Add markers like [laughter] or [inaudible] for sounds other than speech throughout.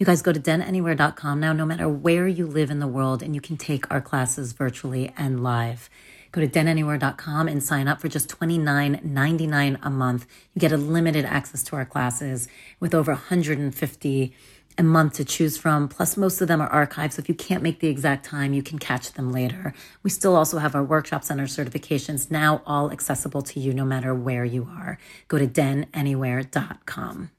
You guys go to denanywhere.com now, no matter where you live in the world, and you can take our classes virtually and live. Go to denanywhere.com and sign up for just $29.99 a month. You get a limited access to our classes with over 150 a month to choose from. Plus, most of them are archived. So if you can't make the exact time, you can catch them later. We still also have our workshops and our certifications now all accessible to you no matter where you are. Go to denanywhere.com.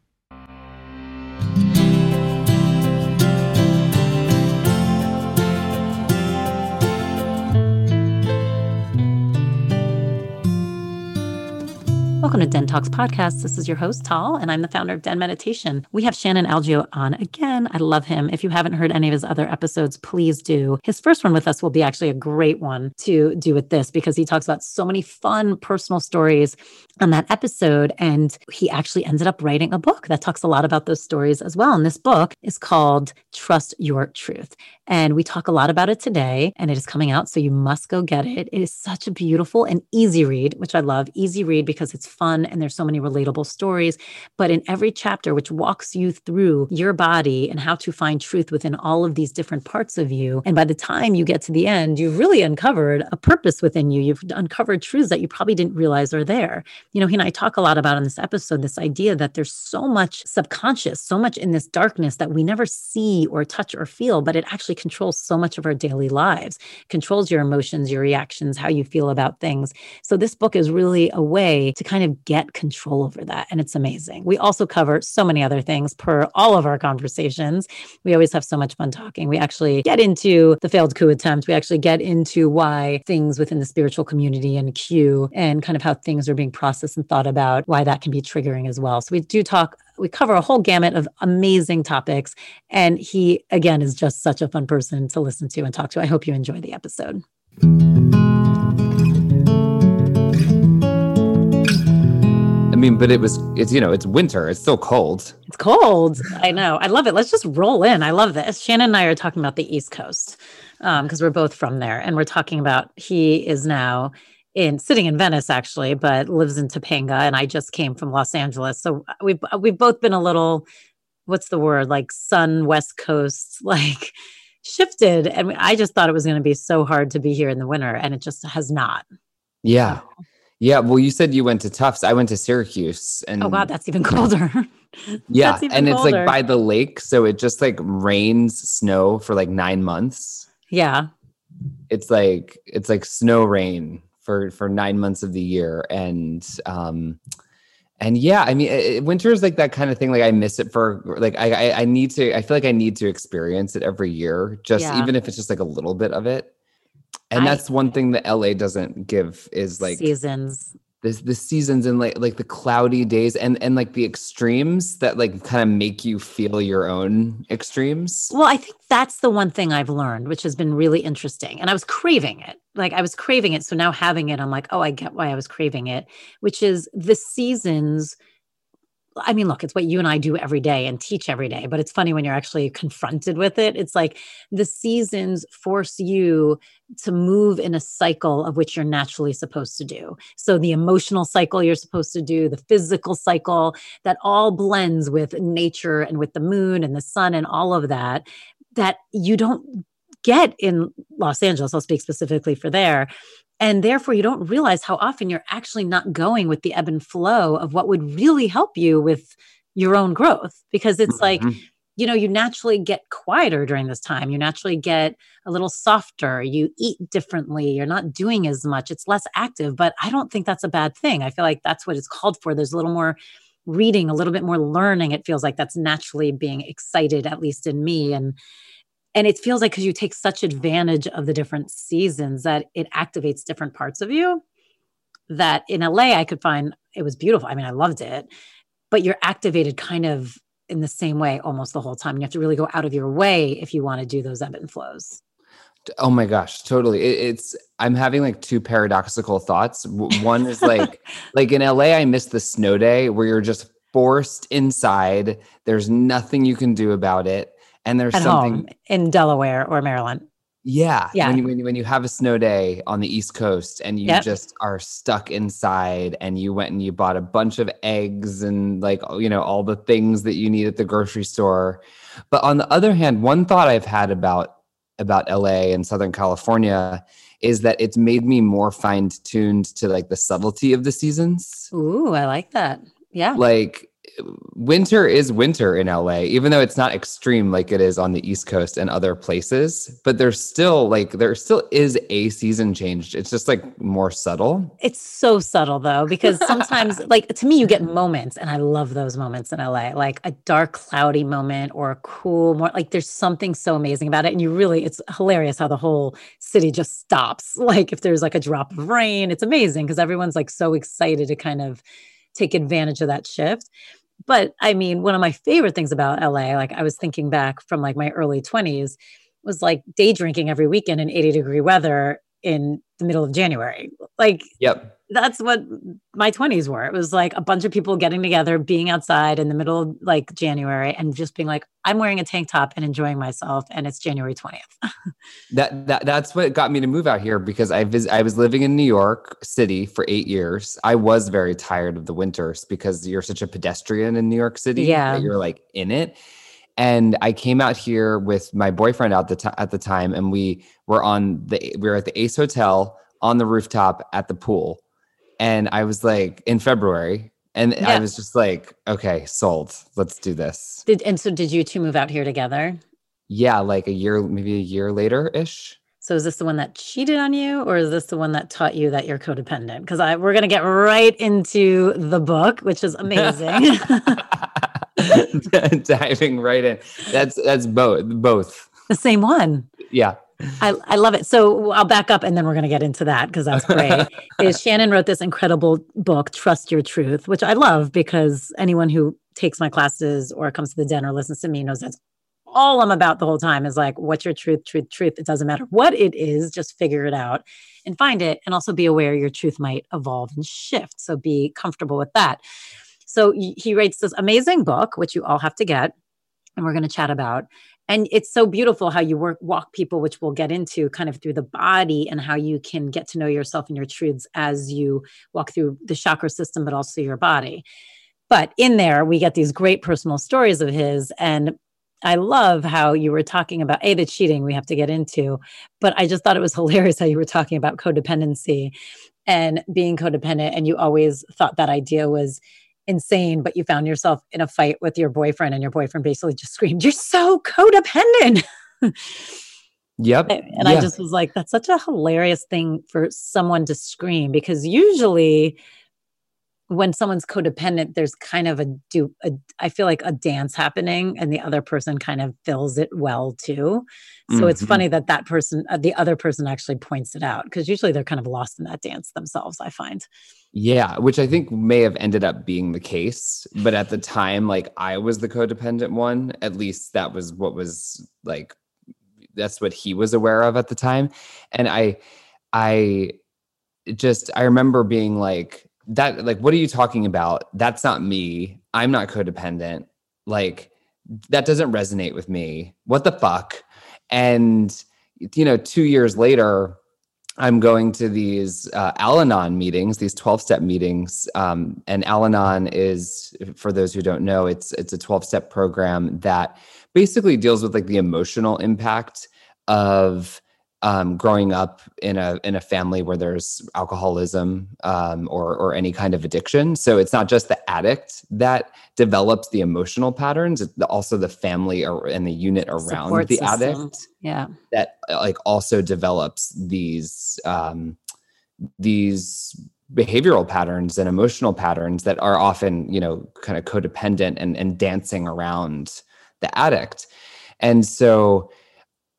Welcome to Den Talks podcast. This is your host, Tal, and I'm the founder of Den Meditation. We have Shannon Algeo on again. I love him. If you haven't heard any of his other episodes, please do. His first one with us will be actually a great one to do with this because he talks about so many fun personal stories on that episode. And he actually ended up writing a book that talks a lot about those stories as well. And this book is called Trust Your Truth. And we talk a lot about it today, and it is coming out. So you must go get it. It is such a beautiful and easy read, which I love. Easy read because it's fun and there's so many relatable stories. But in every chapter, which walks you through your body and how to find truth within all of these different parts of you. And by the time you get to the end, you've really uncovered a purpose within you. You've uncovered truths that you probably didn't realize are there. You know, he and I talk a lot about in this episode this idea that there's so much subconscious, so much in this darkness that we never see or touch or feel, but it actually controls so much of our daily lives, controls your emotions, your reactions, how you feel about things. So this book is really a way to kind of get control over that. And it's amazing. We also cover so many other things per all of our conversations. We always have so much fun talking. We actually get into the failed coup attempt. We actually get into why things within the spiritual community and QAnon kind of how things are being processed and thought about, why that can be triggering as well. So we do talk we cover a whole gamut of amazing topics. And he, again, is just such a fun person to listen to and talk to. I hope you enjoy the episode. I mean, but it was, it's, you know, it's winter. It's still cold. It's cold. I know. I love it. Let's just roll in. I love this. Shannon and I are talking about the East Coast because um, we're both from there. And we're talking about he is now in sitting in Venice actually, but lives in Topanga. And I just came from Los Angeles. So uh, we've, uh, we've both been a little, what's the word, like sun, West Coast, [laughs] like shifted. And I just thought it was going to be so hard to be here in the winter. And it just has not. Yeah. So. Yeah, well, you said you went to Tufts. I went to Syracuse, and oh wow, that's even [laughs] colder. yeah, even and colder. it's like by the lake, so it just like rains snow for like nine months. Yeah, it's like it's like snow rain for for nine months of the year, and um, and yeah, I mean, it, winter is like that kind of thing. Like I miss it for like I, I I need to. I feel like I need to experience it every year, just yeah. even if it's just like a little bit of it and I, that's one thing that LA doesn't give is like seasons. This the seasons and like like the cloudy days and and like the extremes that like kind of make you feel your own extremes. Well, I think that's the one thing I've learned, which has been really interesting. And I was craving it. Like I was craving it. So now having it, I'm like, oh, I get why I was craving it, which is the seasons I mean, look, it's what you and I do every day and teach every day, but it's funny when you're actually confronted with it. It's like the seasons force you to move in a cycle of which you're naturally supposed to do. So the emotional cycle you're supposed to do, the physical cycle that all blends with nature and with the moon and the sun and all of that, that you don't get in Los Angeles. I'll speak specifically for there. And therefore, you don't realize how often you're actually not going with the ebb and flow of what would really help you with your own growth because it's mm-hmm. like you know, you naturally get quieter during this time. You naturally get a little softer. You eat differently. You're not doing as much. It's less active, but I don't think that's a bad thing. I feel like that's what it's called for. There's a little more reading, a little bit more learning. It feels like that's naturally being excited, at least in me. And and it feels like because you take such advantage of the different seasons that it activates different parts of you that in LA I could find it was beautiful. I mean, I loved it, but you're activated kind of in the same way almost the whole time. You have to really go out of your way if you want to do those ebb and flows. Oh my gosh, totally. It, it's I'm having like two paradoxical thoughts. One is like [laughs] like in LA I miss the snow day where you're just forced inside. There's nothing you can do about it. And there's At something in Delaware or Maryland. Yeah. Yeah. When you, when you, when you have a snow day on the East Coast and you Yep. just are stuck inside and you went and you bought a bunch of eggs and like, you know, all the things that you need at the grocery store. But on the other hand, one thought I've had about about LA and Southern California is that it's made me more fine tuned to like the subtlety of the seasons Ooh, I like that. Yeah. like winter is winter in LA, even though it's not extreme like it is on the East Coast and other places. But there's still like there still is a season change. It's just like more subtle. It's so subtle though, because [laughs] sometimes, like to me, you get moments, and I love those moments in LA, like a dark, cloudy moment or a cool, more like there's something so amazing about it. And you really, it's hilarious how the whole city just stops. [laughs] Like if there's like a drop of rain, it's amazing because everyone's like so excited to kind of take advantage of that shift. But I mean, one of my favorite things about LA, like I was thinking back from like my early 20s, was like day drinking every weekend in 80 degree weather in the middle of January. Like Yep. That's what my 20s were. It was like a bunch of people getting together, being outside in the middle of like January and just being like, I'm wearing a tank top and enjoying myself. And it's January 20th. [laughs] That that that's what got me to move out here because I vis- I was living in New York City for 8 years. I was very tired of the winters because you're such a pedestrian in New York City Yeah. that you're like in it. And I came out here with my boyfriend at the ti at the time and we were on the we were at the Ace Hotel on the rooftop at the pool. And I was like in February and I was just like, okay, sold. Let's do this. Did, and so did you two move out here together? Yeah, like a year maybe a year later ish. So is this the one that cheated on you, or is this the one that taught you that you're codependent? Because I we're gonna get right into the book, which is amazing. [laughs] diving right in that's that's both both the same one. yeah I, I love it. So I'll back up and then we're going to get into that because that's great. [laughs] is Shannon wrote this incredible book, Trust Your Truth, which I love because anyone who takes my classes or comes to the den or listens to me knows that's all I'm about the whole time is like, what's your truth, truth, truth? It doesn't matter what it is, just figure it out and find it. And also be aware your truth might evolve and shift. So be comfortable with that. So he writes this amazing book, which you all have to get, and we're going to chat about. And it's so beautiful how you work walk people, which we'll get into kind of through the body and how you can get to know yourself and your truths as you walk through the chakra system, but also your body. But in there, we get these great personal stories of his. And I love how you were talking about A, the cheating we have to get into. But I just thought it was hilarious how you were talking about codependency and being codependent. And you always thought that idea was insane, but you found yourself in a fight with your boyfriend, and your boyfriend basically just screamed, You're so codependent. yep And I just was like, That's such a hilarious thing for someone to scream because usually when someone's codependent, there's kind of a do a, I feel like a dance happening, and the other person kind of fills it well too. So it's Mhm. funny that that person, uh, the other person, actually points it out because usually they're kind of lost in that dance themselves. I find. yeah which i think may have ended up being the case but at the time like i was the codependent one at least that was what was like that's what he was aware of at the time and i i just i remember being like that like what are you talking about? That's not me. I'm not codependent. Like that doesn't resonate with me. What the fuck? And you know 2 years later I'm going to these uh, Al-Anon meetings, these 12-step meetings, um, and Al-Anon is, for those who don't know, it's it's a 12-step program that basically deals with like the emotional impact of um, growing up in a in a family where there's alcoholism um, or or any kind of addiction. So it's not just the addict that develops the emotional patterns; it's also the family or, and the unit around Support the system. addict Yeah. that like also develops these um, these behavioral patterns and emotional patterns that are often you know kind of codependent and and dancing around the addict and so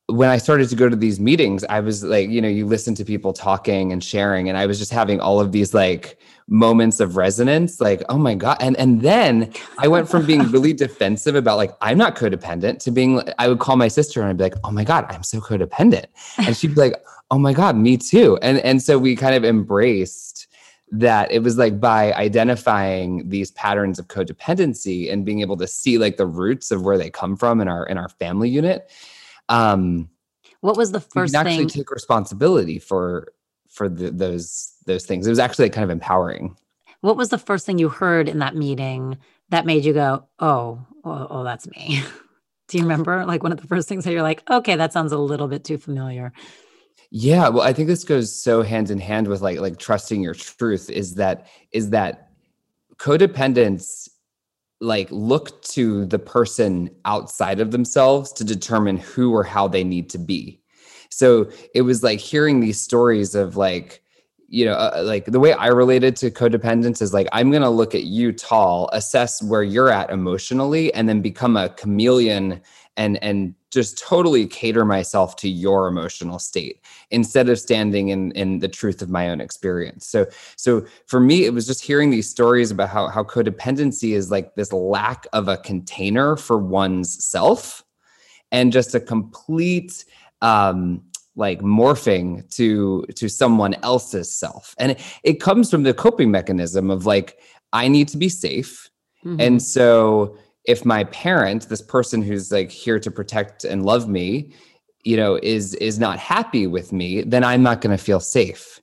when I started to go to these meetings, I was like, you know, you listen to people talking and sharing, and I was just having all of these like moments of resonance, like, oh my God. And and then I went from being [laughs] really defensive about like, I'm not codependent to being I would call my sister and I'd be like, oh my God, I'm so codependent. And she'd be like, oh my God, me too. And and so we kind of embraced that it was like by identifying these patterns of codependency and being able to see like the roots of where they come from in our in our family unit um What was the first can actually thing? take responsibility for for the, those those things it was actually kind of empowering What was the first thing you heard in that meeting that made you go, "Oh, oh, oh that's me"? [laughs] Do you [laughs] remember? Like one of the first things that you're like, "Okay, that sounds a little bit too familiar." yeah well i think this goes so hand in hand with like like trusting your truth is that is that codependence like look to the person outside of themselves to determine who or how they need to be. So it was like hearing these stories of like you know uh, like the way i related to codependence is like i'm going to look at you Tal assess where you're at emotionally and then become a chameleon and and just totally cater myself to your emotional state instead of standing in in the truth of my own experience. So so for me it was just hearing these stories about how how codependency is like this lack of a container for one's self and just a complete um like morphing to to someone else's self. And it, it comes from the coping mechanism of like i need to be safe. Mhm. and so if my parent this person who's like here to protect and love me you know is is not happy with me then i'm not going to feel safe.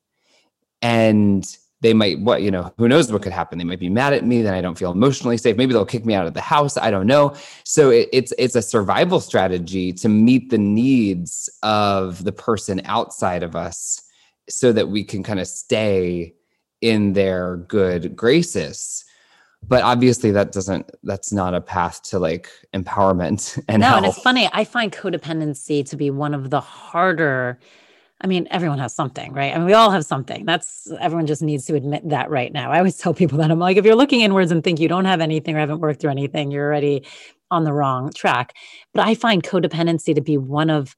And they might what you know who knows what could happen. They might be mad at me then i don't feel emotionally safe. Maybe they'll kick me out of the house. I don't know. So it, it's it's a survival strategy to meet the needs of the person outside of us so that we can kind of stay in their good graces but obviously that doesn't that's not a path to like empowerment [laughs] and no, health and it's funny. I find codependency to be one of the harder. I mean, everyone has something, right? I mean, we all have something. That's everyone just needs to admit that right now. I always tell people that I'm like, if you're looking inwards and think you don't have anything or haven't worked through anything, you're already on the wrong track. But I find codependency to be one of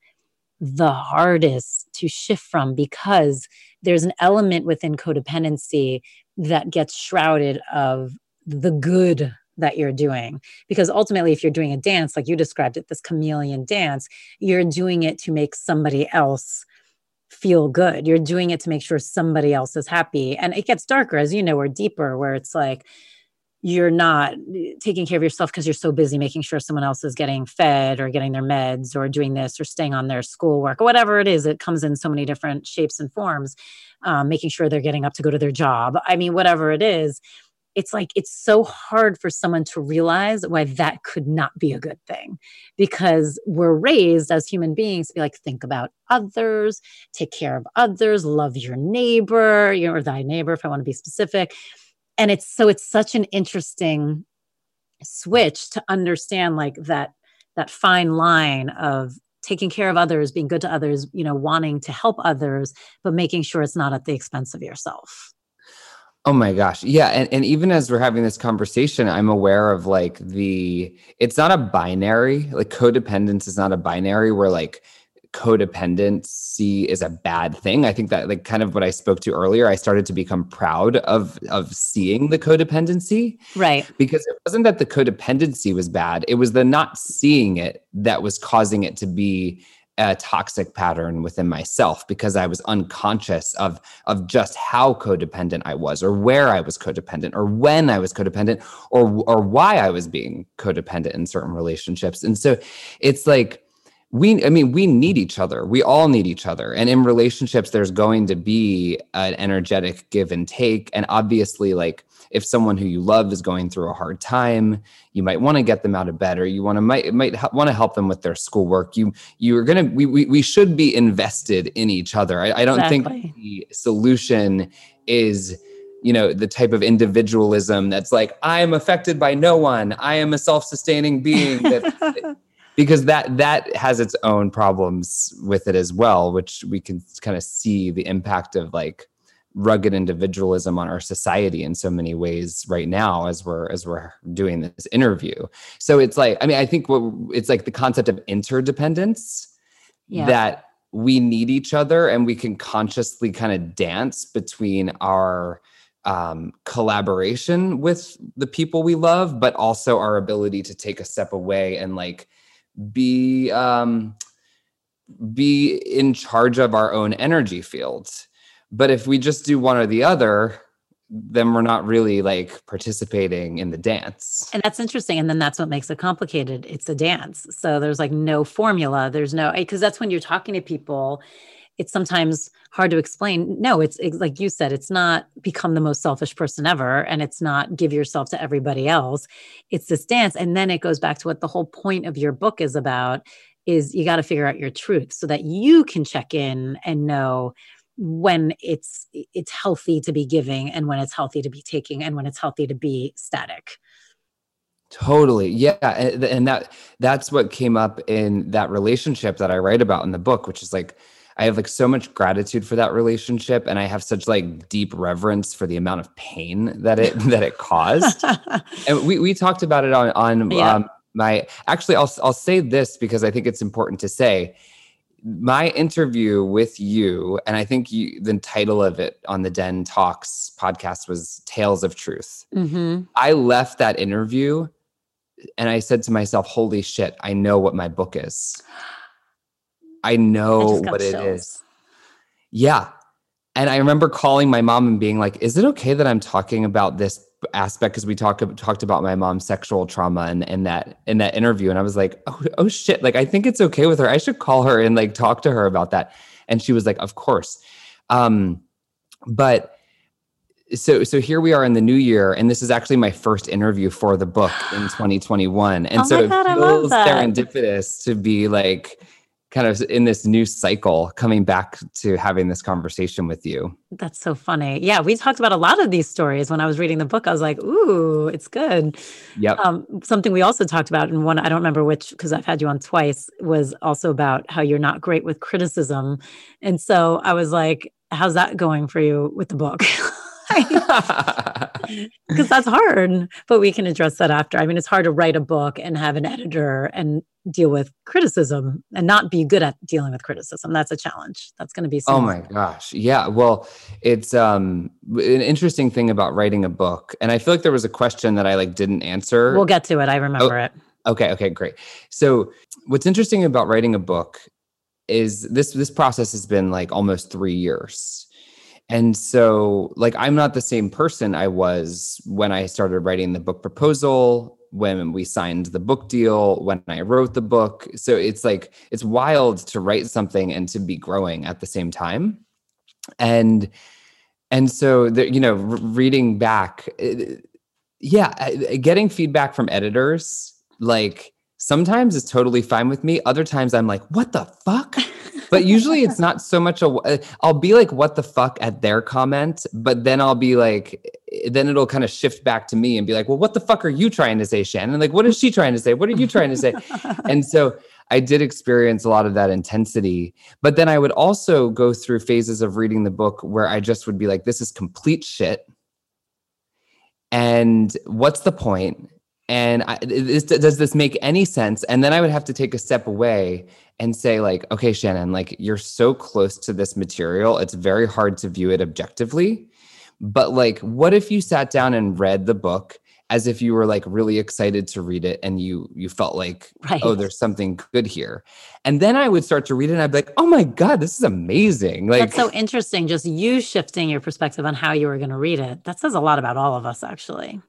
the hardest to shift from because there's an element within codependency that gets shrouded of the good that you're doing. Because ultimately if you're doing a dance like you described it this chameleon dance you're doing it to make somebody else feel good. You're doing it to make sure somebody else is happy. And it gets darker as you know or deeper where it's like you're not taking care of yourself because you're so busy making sure someone else is getting fed or getting their meds or doing this or staying on their schoolwork or whatever it is. It comes in so many different shapes and forms um, making sure they're getting up to go to their job. I mean whatever it is it's like it's so hard for someone to realize why that could not be a good thing because we're raised as human beings to be like think about others take care of others love your neighbor you know, or thy neighbor if i want to be specific. And it's so it's such an interesting switch to understand like that that fine line of taking care of others being good to others you know wanting to help others but making sure it's not at the expense of yourself Oh my gosh. Yeah. And, and even as we're having this conversation, I'm aware of like the, it's not a binary, like codependence is not a binary where like codependency is a bad thing. I think that like kind of what I spoke to earlier, I started to become proud of, of seeing the codependency right because it wasn't that the codependency was bad. It was the not seeing it that was causing it to be a toxic pattern within myself because I was unconscious of of just how codependent I was or where I was codependent or when I was codependent or or why I was being codependent in certain relationships. And so it's like we i mean we need each other. We all need each other. And in relationships there's going to be an energetic give and take. And obviously like if someone who you love is going through a hard time you might want to get them out of bed or you want to might might want to help them with their schoolwork. You you're gonna we, we, we should be invested in each other. I, I don't Exactly. think the solution is you know the type of individualism that's like i am affected by no one. I am a self-sustaining being that because that that has its own problems with it as well which we can kind of see the impact of like rugged individualism on our society in so many ways right now as we're as we're doing this interview so it's like i mean i think what it's like the concept of interdependence Yeah. that we need each other and we can consciously kind of dance between our um, collaboration with the people we love, but also our ability to take a step away and like be um, be in charge of our own energy fields. But if we just do one or the other, then we're not really like participating in the dance. And that's interesting. And then that's what makes it complicated. It's a dance. So there's like no formula. There's no, because that's when you're talking to people, it's sometimes hard to explain. No, it's, it's like you said, it's not become the most selfish person ever. And it's not give yourself to everybody else. It's this dance. And then it goes back to what the whole point of your book is about is you got to figure out your truth so that you can check in and know when it's it's healthy to be giving and when it's healthy to be taking and when it's healthy to be static Totally. Yeah. And, and that that's what came up in that relationship that I write about in the book, which is like I have like so much gratitude for that relationship and I have such like deep reverence for the amount of pain that it [laughs] that it caused. [laughs] and we we talked about it on on Yeah. um, my actually I'll I'll say this because I think it's important to say my interview with you and I think you the title of it on the Den Talks podcast was Tales of Truth. mm-hmm. I left that interview and I said to myself, holy shit, I know what my book is. [gasps] [gasps] [gasps] I know what it is. Yeah. And I remember calling my mom and being like, is it okay that I'm talking about this aspect? Because we talked talked about my mom's sexual trauma and in that in that interview. And I was like, oh, oh shit. Like I think it's okay with her. I should call her and like talk to her about that. And she was like, of course. Um, but so so here we are in the new year and this is actually my first interview for the book in [gasps] 2021 and Oh so it God, I love feels serendipitous to be like kind of in this new cycle coming back to having this conversation with you That's so funny. Yeah, we talked about a lot of these stories when I was reading the book. I was like, "Ooh, it's good." yep Um, something we also talked about, and one I don't remember which because I've had you on twice, was also about how you're not great with criticism, and so I was like, "How's that going for you with the book?" [laughs] Because [laughs] that's hard, but we can address that after. I mean, it's hard to write a book and have an editor and deal with criticism and not be good at dealing with criticism. That's a challenge. That's going to be. Oh my gosh. Yeah. Well, it's um an interesting thing about writing a book. And I feel like there was a question that I like didn't answer. We'll get to it. I remember it. Okay, okay, great. So what's interesting about writing a book is this this process has been like almost 3 years. And so like I'm not the same person I was when I started writing the book proposal, when we signed the book deal, when I wrote the book. So it's like it's wild to write something and to be growing at the same time. And and so the, you know, reading back it- yeah, getting feedback from editors like sometimes is totally fine with me. Other times I'm like, what the fuck? But usually it's not so much a. uh, I'll be like, what the fuck at their comment, but then I'll be like, then it'll kind of shift back to me and be like, well, what the fuck are you trying to say, Shannon? Like, what is she trying to say? What are you trying to say? [laughs] and so I did experience a lot of that intensity. But then I would also go through phases of reading the book where I just would be like, this is complete shit. And what's the point? And I, is, does this make any sense? And then I would have to take a step away and say, like, okay, Shannon, like you're so close to this material, it's very hard to view it objectively. But like, what if you sat down and read the book as if you were like really excited to read it and you you felt like Right. oh there's something good here and then i would start to read it and i'd be like oh my god this is amazing like That's so interesting. Just you shifting your perspective on how you were going to read it. That says a lot about all of us, actually.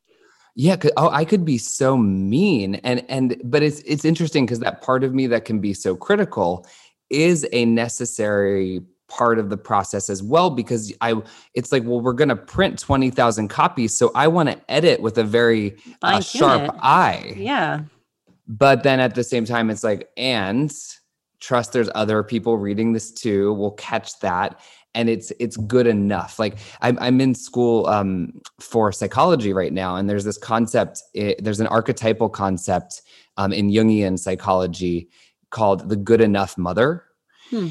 Yeah, oh, I could be so mean, and and but it's it's interesting because that part of me that can be so critical is a necessary part of the process as well. Because I, it's like, well, we're going to print twenty thousand copies, so I want to edit with a very uh, sharp it. eye. Yeah. But then at the same time, it's like, and trust there's other people reading this too. Will catch that. And it's it's good enough. Like I'm I'm in school um, for psychology right now, and there's this concept. It, there's an archetypal concept um, in Jungian psychology called the good enough mother. Hmm.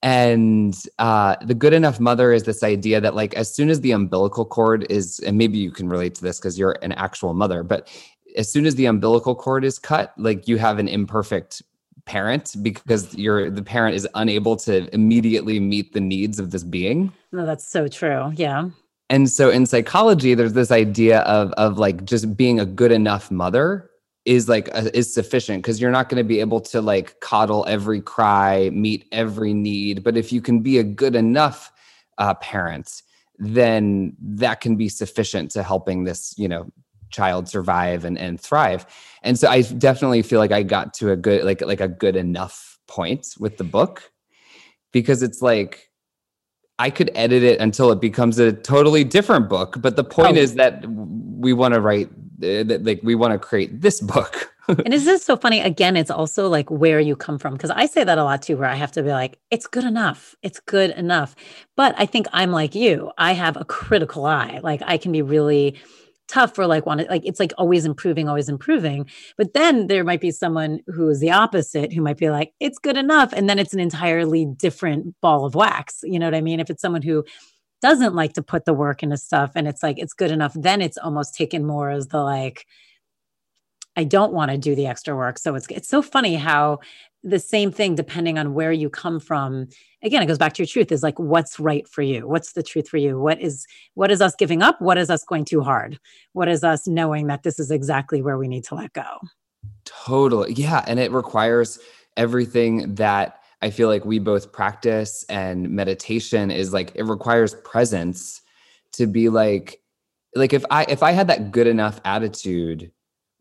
And uh, the good enough mother is this idea that, like, as soon as the umbilical cord is, and maybe you can relate to this because you're an actual mother, but as soon as the umbilical cord is cut, like, you have an imperfect parent because you're the parent is unable to immediately meet the needs of this being. No, that's so true. Yeah. And so in psychology, there's this idea of of like just being a good enough mother is like uh, is sufficient because you're not going to be able to like coddle every cry, meet every need, but if you can be a good enough uh, parent, then that can be sufficient to helping this you know child survive and and thrive. And so I definitely feel like I got to a good like like a good enough point with the book because it's like I could edit it until it becomes a totally different book. But the point Oh. is that we want to write, uh, that, like, we want to create this book. [laughs] and is this so funny? Again, it's also like where you come from. Because I say that a lot too, where I have to be like, it's good enough. It's good enough. But I think I'm like you. I have a critical eye. Like I can be really tough for like want to like it's like always improving always improving. But then there might be someone who is the opposite who might be like it's good enough and then it's an entirely different ball of wax you know what i mean? If it's someone who doesn't like to put the work into stuff and it's like it's good enough then it's almost taken more as the like I don't want to do the extra work. So it's it's so funny how the same thing depending on where you come from. Again, it goes back to your truth is like what's right for you? What's the truth for you? What is what is us giving up? What is us going too hard? What is us knowing that this is exactly where we need to let go? Totally. Yeah. And it requires everything that I feel like we both practice and meditation is like it requires presence to be like like if I if I had that good enough attitude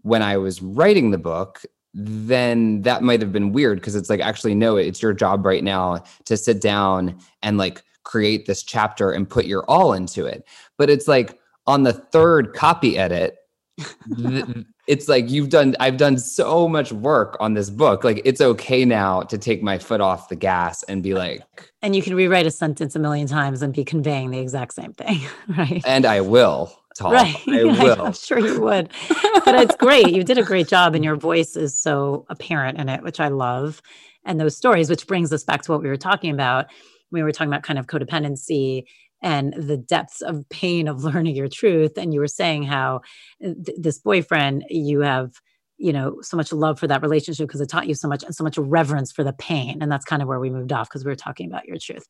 when I was writing the book, then that might have been weird because it's like actually no, it's your job right now to sit down and like create this chapter and put your all into it. But it's like on the third copy edit, [laughs] it's like you've done I've done so much work on this book. Like it's okay now to take my foot off the gas and be like, And you can rewrite a sentence a million times and be conveying the exact same thing, [laughs] right? and I will. Right. [laughs] I will. I'm sure you would. [laughs] But it's great. You did a great job, and your voice is so apparent in it, which I love. And those stories, which brings us back to what we were talking about. We were talking about kind of codependency and the depths of pain of [laughs] learning your truth. And you were saying how uh, th- this boyfriend, you have, you know, so much love for that relationship because it taught you so much and so much reverence for the pain. And that's kind of where we moved off because we were talking about your truth.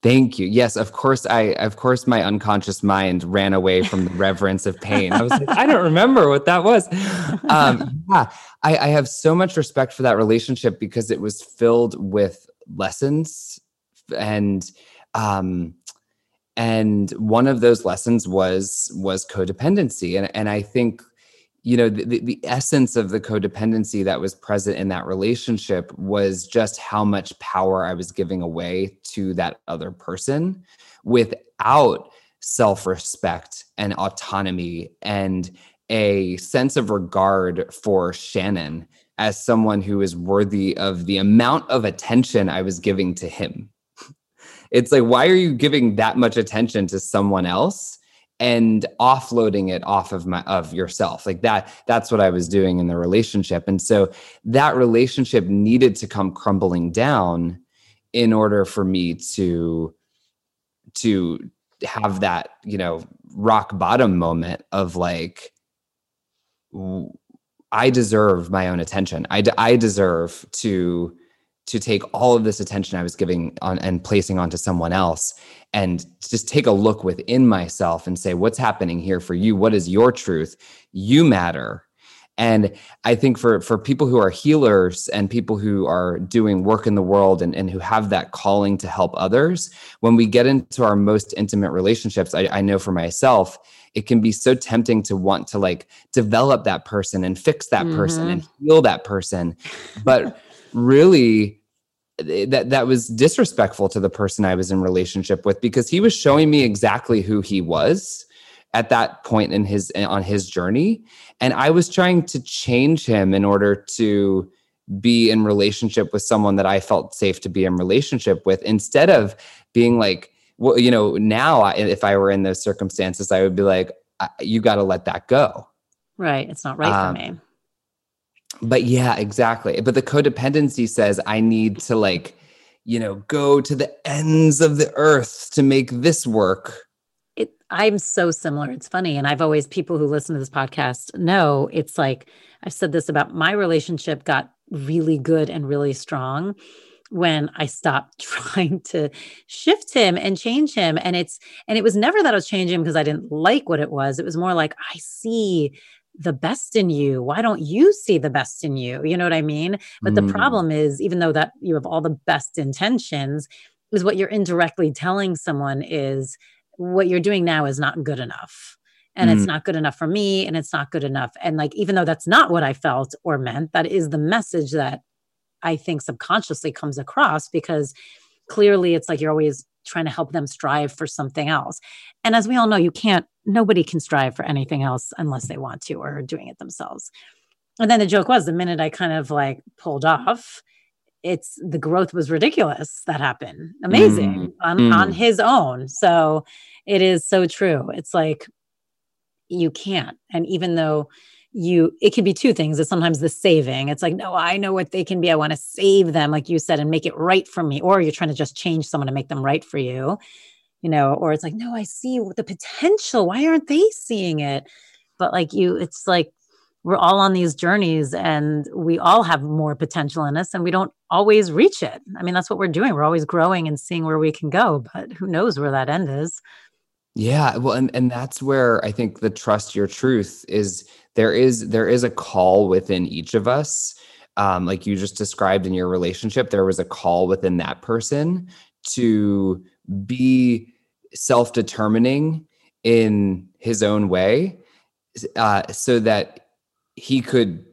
Thank you. Yes, of course. I, of course, my unconscious mind ran away from the reverence of pain. I was like, I don't remember what that was. Um, yeah, I, I have so much respect for that relationship because it was filled with lessons, and um, and one of those lessons was was codependency, and and I think you know the, the, essence of the codependency that was present in that relationship was just how much power i was giving away to that other person without self-respect and autonomy and a sense of regard for shannon as someone who is worthy of the amount of attention i was giving to him. [laughs] It's like why are you giving that much attention to someone else and offloading it off of my of yourself. Like that that's what i was doing in the relationship. And so that relationship needed to come crumbling down in order for me to to have that you know rock bottom moment of like i deserve my own attention. I, I deserve to to take all of this attention i was giving on and placing onto someone else and just take a look within myself and say what's happening here for you what is your truth you matter And I think for for people who are healers and people who are doing work in the world and, and who have that calling to help others, when we get into our most intimate relationships, I, I know for myself, it can be so tempting to want to like develop that person and fix that mm-hmm. person and heal that person. But really, that that was disrespectful to the person I was in relationship with because he was showing me exactly who he was at that point in his on his journey. And i was trying to change him in order to be in relationship with someone that i felt safe to be in relationship with instead of being like well you know now if i were in those circumstances i would be like you got to let that go. Right. It's not right um, for me but yeah exactly but the codependency says i need to like you know go to the ends of the earth to make this work It, I'm so similar. It's funny. And I've always, people who listen to this podcast know it's like, I've said this about my relationship got really good and really strong when I stopped [laughs] trying to shift him and change him. And it's, and it was never that I was changing him because I didn't like what it was. It was more like, I see the best in you. Why don't you see the best in you? You know what I mean? But mm. the problem is, even though that you have all the best intentions, is what you're indirectly telling someone is what you're doing now is not good enough and mm. it's not good enough for me and it's not good enough and like even though that's not what i felt or meant that is the message that i think subconsciously comes across because clearly it's like you're always trying to help them strive for something else. And as we all know you can't nobody can strive for anything else unless they want to or are doing it themselves. And then the joke was the minute i kind of like pulled off it's the growth was ridiculous that happened. Amazing mm, on, mm. on his own. So it is so true. It's like you can't. And even though you it can be two things. It's sometimes the saving. It's like no i know what they can be. I want to save them like you said and make it right for me. Or you're trying to just change someone to make them right for you you know? Or it's like no i see the potential. Why aren't they seeing it? But like you it's like we're all on these journeys and we all have more potential in us and we don't always reach it. I mean, that's what we're doing. We're always growing and seeing where we can go, but who knows where that end is. Yeah, well and and that's where I think the trust your truth is there is there is a call within each of us. Um, like you just described in your relationship, there was a call within that person to be self-determining in his own way uh, so that he could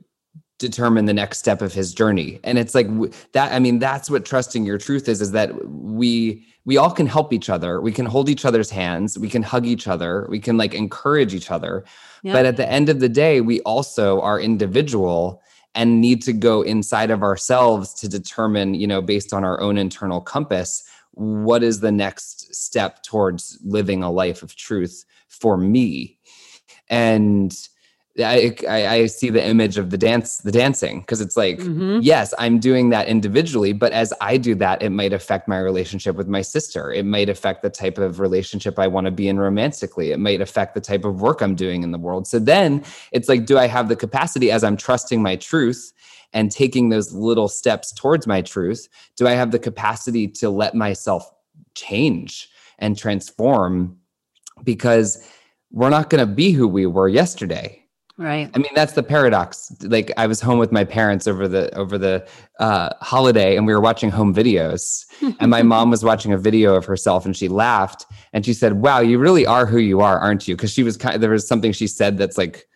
determine the next step of his journey and it's like that i mean that's what trusting your truth is is that we we all can help each other. We can hold each other's hands. We can hug each other. We can like encourage each other. Yep. but at the end of the day we also are individual and need to go inside of ourselves to determine you know based on our own internal compass what is the next step towards living a life of truth for me? And I, I, I see the image of the dance, the dancing, because it's like, mm-hmm. yes, I'm doing that individually, but as I do that, it might affect my relationship with my sister. It might affect the type of relationship I want to be in romantically. It might affect the type of work I'm doing in the world. So then it's like, do I have the capacity as I'm trusting my truth and taking those little steps towards my truth? Do I have the capacity to let myself change and transform? Because we're not going to be who we were yesterday Right. I mean, that's the paradox. Like I was home with my parents over the over the uh, holiday, and we were watching home videos. and my mom was watching a video of herself, and she laughed, and she said, "Wow, you really are who you are, aren't you?" Because she was kind. Of, there was something she said that's like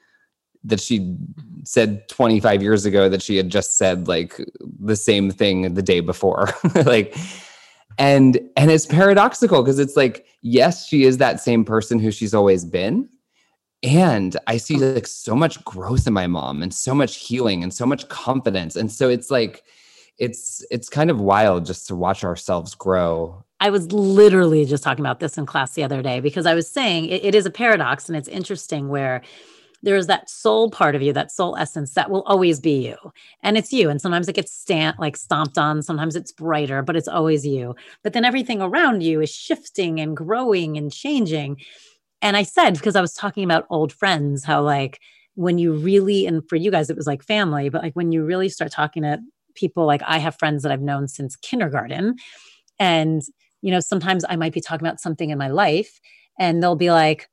that she said 25 years ago that she had just said like the same thing the day before, [laughs] like. And and it's paradoxical because it's like yes, she is that same person who she's always been, and i see like so much growth in my mom and so much healing and so much confidence. And so it's like it's it's kind of wild just to watch ourselves grow. I was literally just talking about this in class the other day because i was saying it, it is a paradox and it's interesting where there's that soul part of you that soul essence that will always be you. And it's you. And sometimes it gets stamp like stomped on. Sometimes it's brighter but it's always you. But then everything around you is shifting and growing and changing and I said, because I was talking about old friends, how like when you really, and for you guys, it was like family, but like when you really start talking to people, like I have friends that I've known since kindergarten. And, you know, sometimes I might be talking about something in my life and they'll be like,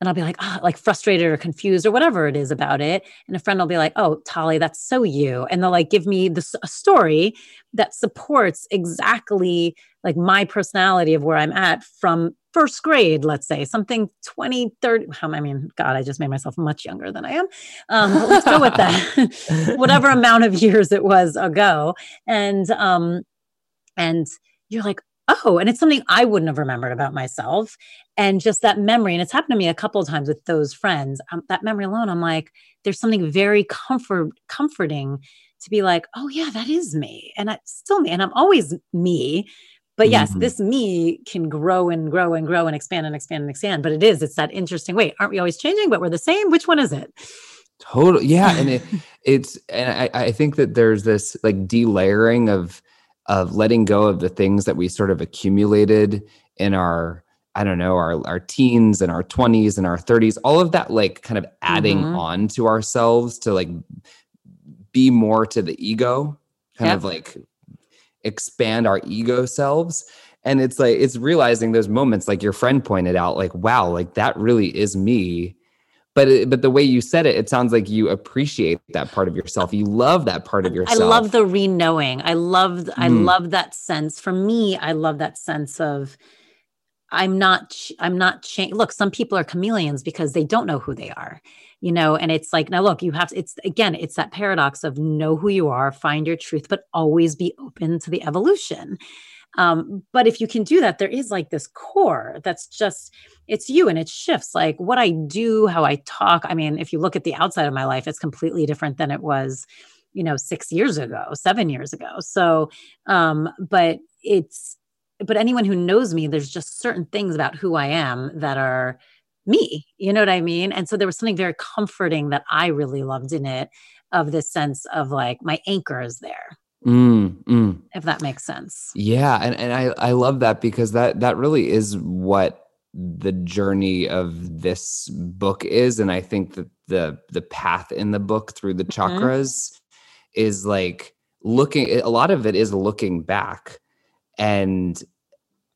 and I'll be like, oh, like frustrated or confused or whatever it is about it. And a friend will be like, oh, Tali, that's so you. And they'll like give me this a story that supports exactly like my personality of where I'm at from first grade, let's say something 20, 30. I mean, God, I just made myself much younger than I am. Um, let's go with that. [laughs] Whatever [laughs] amount of years it was ago. And, um, and you're like, oh, and it's something I wouldn't have remembered about myself. And just that memory, and it's happened to me a couple of times with those friends. Um, that memory alone, I'm like, there's something very comfort comforting to be like, oh yeah, that is me, and it's still me, and I'm always me. But yes, mm-hmm. this me can grow and grow and grow and expand and expand and expand. But it is, it's that interesting. Wait, aren't we always changing? But we're the same. Which one is it? Totally, yeah, and it, [laughs] it's, and I, I think that there's this like delayering of of letting go of the things that we sort of accumulated in our I don't know, our our teens and our 20s and our 30s, all of that like kind of adding mm-hmm. on to ourselves to like be more to the ego, kind yep. of like expand our ego selves. And it's like it's realizing those moments like your friend pointed out like wow, like that really is me. But it, but the way you said it it sounds like you appreciate that part of yourself. You love that part of yourself i love the re-knowing. I love i mm. love that sense. For me i love that sense of i'm not i'm not cha- look some people are chameleons because they don't know who they are you know and it's like now look you have to it's again it's that paradox of know who you are find your truth but always be open to the evolution um, but if you can do that, there is like this core that's just, it's you and it shifts like what I do, how I talk. I mean, if you look at the outside of my life, it's completely different than it was, you know, six years ago, seven years ago. So, um, but it's, but anyone who knows me, there's just certain things about who I am that are me. You know what I mean? And so there was something very comforting that I really loved in it of this sense of like my anchor is there Mm, mm. If that makes sense. Yeah, and, and I, I love that because that that really is what the journey of this book is. And I think that the the path in the book through the mm-hmm. chakras is like looking a lot of it is looking back and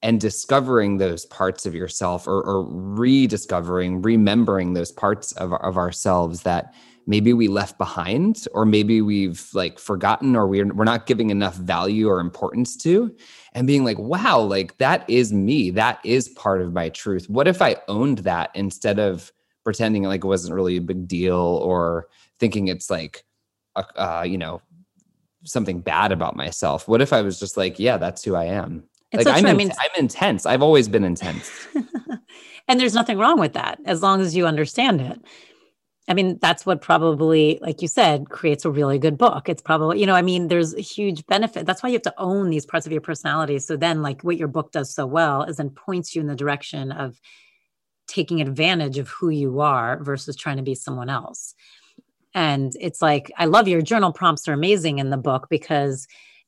and discovering those parts of yourself or, or rediscovering remembering those parts of, of ourselves that maybe we left behind or maybe we've like forgotten or we're, we're not giving enough value or importance to and being like wow like that is me. That is part of my truth. What if i owned that instead of pretending like it wasn't really a big deal or thinking it's like uh, you know something bad about myself? What if i was just like yeah that's who i am it's like so I'm, in, I mean, I'm intense i've always been intense [laughs] and there's nothing wrong with that as long as you understand it I mean, that's what probably, like you said, creates a really good book. It's probably, you know, I mean, there's a huge benefit. That's why you have to own these parts of your personality. So then, like, what your book does so well is then points you in the direction of taking advantage of who you are versus trying to be someone else. And it's like, I love your journal prompts are amazing in the book because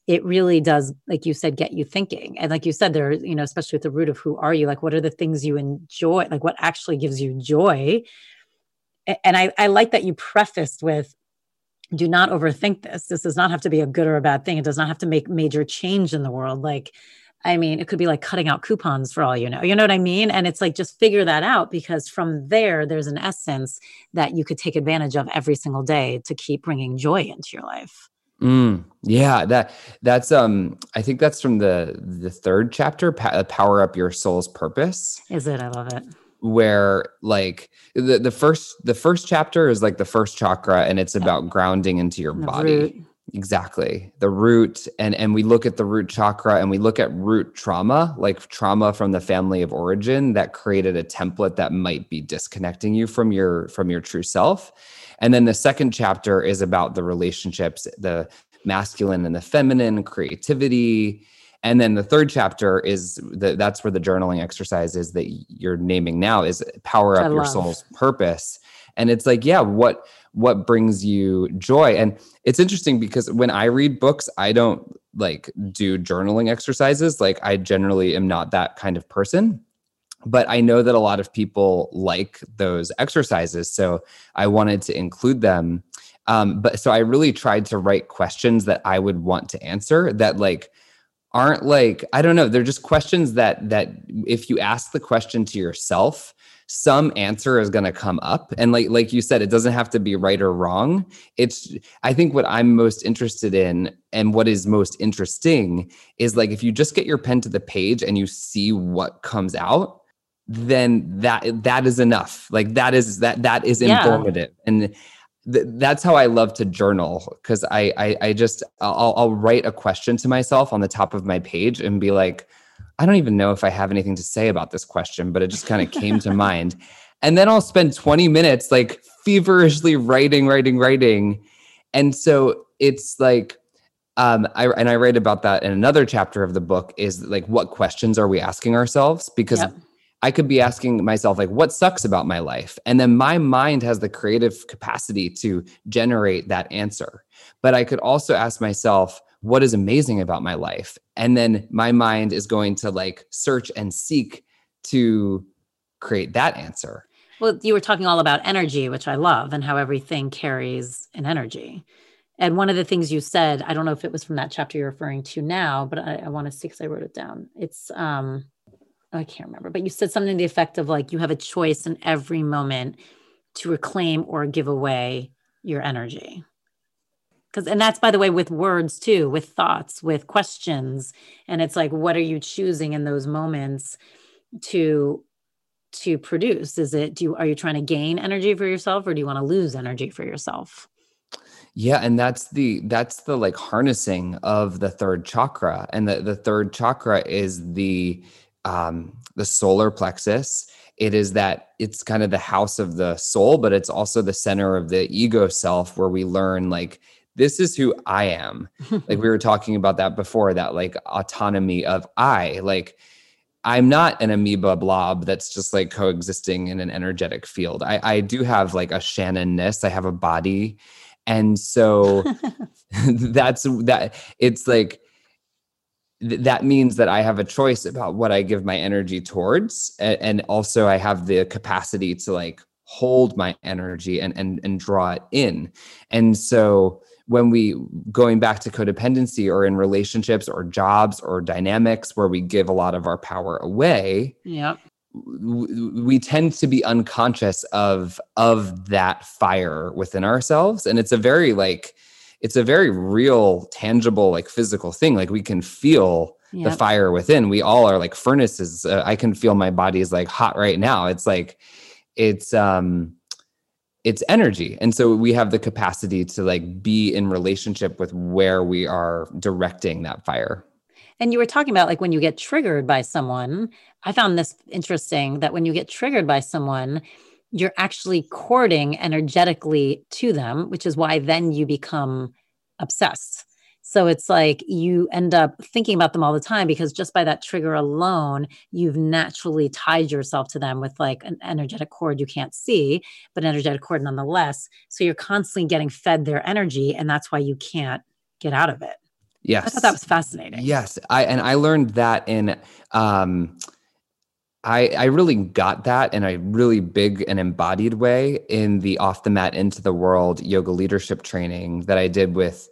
it really does, like you said, get you thinking. And like you said, there, you know, especially at the root of who are you, like, what are the things you enjoy? Like, what actually gives you joy? and I, I like that you prefaced with do not overthink this. This does not have to be a good or a bad thing. It does not have to make major change in the world. Like, I mean, it could be like cutting out coupons for all you know. You know what I mean? And it's like just figure that out because from there, there's an essence that you could take advantage of every single day to keep bringing joy into your life. Mm, yeah, that that's um I think that's from the the third chapter, power up your soul's purpose. Is it? I love it where like the, the first the first chapter is like the first chakra and it's about grounding into your the body root. exactly the root and and we look at the root chakra and we look at root trauma like trauma from the family of origin that created a template that might be disconnecting you from your from your true self and then the second chapter is about the relationships the masculine and the feminine creativity. And then the third chapter is that that's where the journaling exercise is that you're naming now is power up your soul's purpose. And it's like yeah what what brings you joy? And it's interesting because when i read books i don't like do journaling exercises. Like i generally am not that kind of person but i know that a lot of people like those exercises so i wanted to include them. Um, but so i really tried to write questions that i would want to answer that like aren't like i don't know they're just questions that that if you ask the question to yourself some answer is going to come up. And like like you said it doesn't have to be right or wrong. It's i think what i'm most interested in and what is most interesting is like if you just get your pen to the page and you see what comes out then that that is enough like that is that that is Yeah. informative and th- that's how I love to journal because I, I I just I'll, I'll write a question to myself on the top of my page and be like, I don't even know if I have anything to say about this question, but it just kind of came to [laughs] mind, and then I'll spend 20 minutes like feverishly writing, writing, writing, and so it's like. Um, I, and I write about that in another chapter of the book is like what questions are we asking ourselves because Yep. I could be asking myself, like, what sucks about my life? And then my mind has the creative capacity to generate that answer. But I could also ask myself, what is amazing about my life? And then my mind is going to like search and seek to create that answer. Well, you were talking all about energy, which I love, and how everything carries an energy. And one of the things you said, I don't know if it was from that chapter you're referring to now, but I, I want to see because I wrote it down. It's um I can't remember, but you said something to the effect of like you have a choice in every moment to reclaim or give away your energy. Because and that's by the way with words too, with thoughts, with questions. And it's like, what are you choosing in those moments to to produce? Is it do you are you trying to gain energy for yourself or do you want to lose energy for yourself? Yeah, and that's the that's the like harnessing of the third chakra. And the, the third chakra is the um the solar plexus. It is that it's kind of the house of the soul, but it's also the center of the ego self where we learn like this is who I am. [laughs] like we were talking about that before, that like autonomy of I, like I'm not an amoeba blob that's just like coexisting in an energetic field. I, I do have like a Shannon-ness. I have a body. And so [laughs] [laughs] that's that it's like th- that means that I have a choice about what I give my energy towards. a- And also I have the capacity to like hold my energy and and and draw it in. And so when we going back to codependency or in relationships or jobs or dynamics where we give a lot of our power away, yeah we tend to be unconscious of of that fire within ourselves and it's a very like it's a very real tangible like physical thing like we can feel the fire within. We all are like furnaces uh, i can feel my body is like hot right now. It's like it's um it's energy. And so we have the capacity to like be in relationship with where we are directing that fire. And you were talking about like when you get triggered by someone. I found this interesting that when you get triggered by someone, you're actually courting energetically to them, which is why then you become obsessed. So it's like you end up thinking about them all the time because just by that trigger alone, you've naturally tied yourself to them with like an energetic cord you can't see, but energetic cord nonetheless. So you're constantly getting fed their energy, and that's why you can't get out of it. yes I thought that was fascinating. Yes, I and I learned that in um I I really got that in a really big and embodied way in the off the mat into the world yoga leadership training that I did with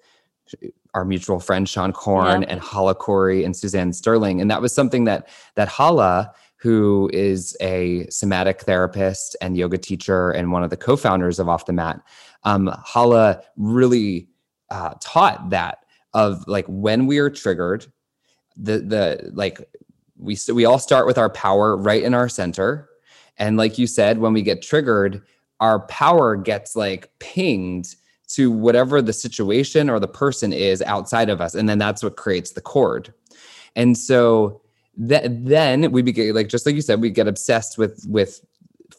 our mutual friend Seane Corn Yeah. and Hala Khouri and Suzanne Sterling. And that was something that that Hala, who is a somatic therapist and yoga teacher and one of the co-founders of Off the Mat, um, Hala really uh, taught that of like when we are triggered, the the like we we all start with our power right in our center, and like you said, when we get triggered, our power gets like pinged to whatever the situation or the person is outside of us, and then that's what creates the cord. And so th- then we begin like just like you said, we get obsessed with with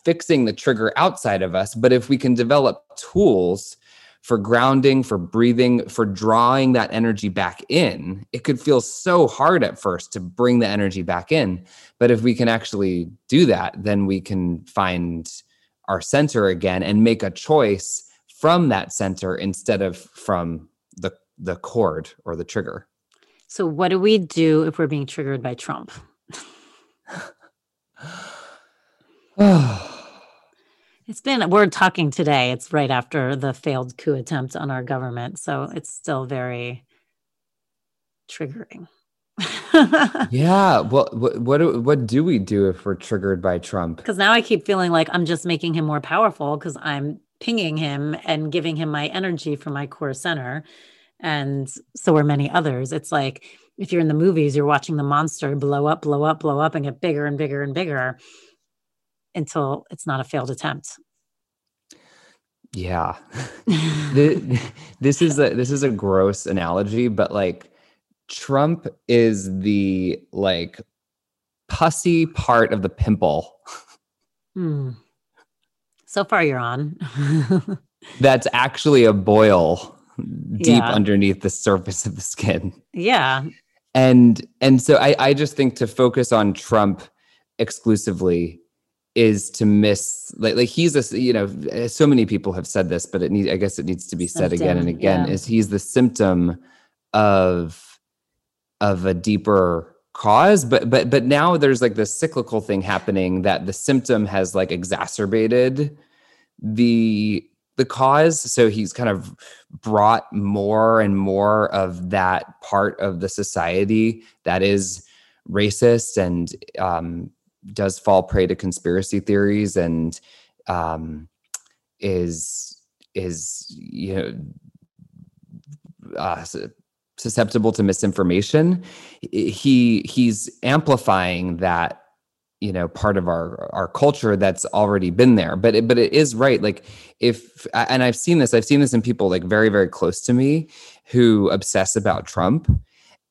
fixing the trigger outside of us. But if we can develop tools for grounding, for breathing, for drawing that energy back in, it could feel so hard at first to bring the energy back in. But if we can actually do that, then we can find our center again and make a choice from that center instead of from the the cord or the trigger. So, what do we do if we're being triggered by Trump? It's been, we're talking today. It's right after the failed coup attempt on our government. So, it's still very triggering. [laughs] yeah. Well, what, what do- what do we do if we're triggered by Trump? Because now I keep feeling like I'm just making him more powerful because I'm pinging him and giving him my energy from my core center. And so are many others. It's like if you're in the movies, you're watching the monster blow up, blow up, blow up, and get bigger and bigger and bigger until it's not a failed attempt. Yeah. [laughs] The- this is a this is a gross analogy, but like Trump is the like pussy part of the pimple Hmm. So far, you're on. [laughs] that's actually a boil deep Yeah. underneath the surface of the skin. yeah. and and so I, I just think to focus on Trump exclusively is to miss like like he's a you know so many people have said this but it needs I guess it needs to be said again and again yeah. is he's the symptom of of a deeper cause but but but now there's like this cyclical thing happening that the symptom has like exacerbated the the cause so he's kind of brought more and more of that part of the society that is racist and um, does fall prey to conspiracy theories and um, is is you know uh, susceptible to misinformation. He he's amplifying that you know part of our our culture that's already been there. But it, but it is right. Like if and i've seen this i've seen this in people like very very close to me who obsess about trump.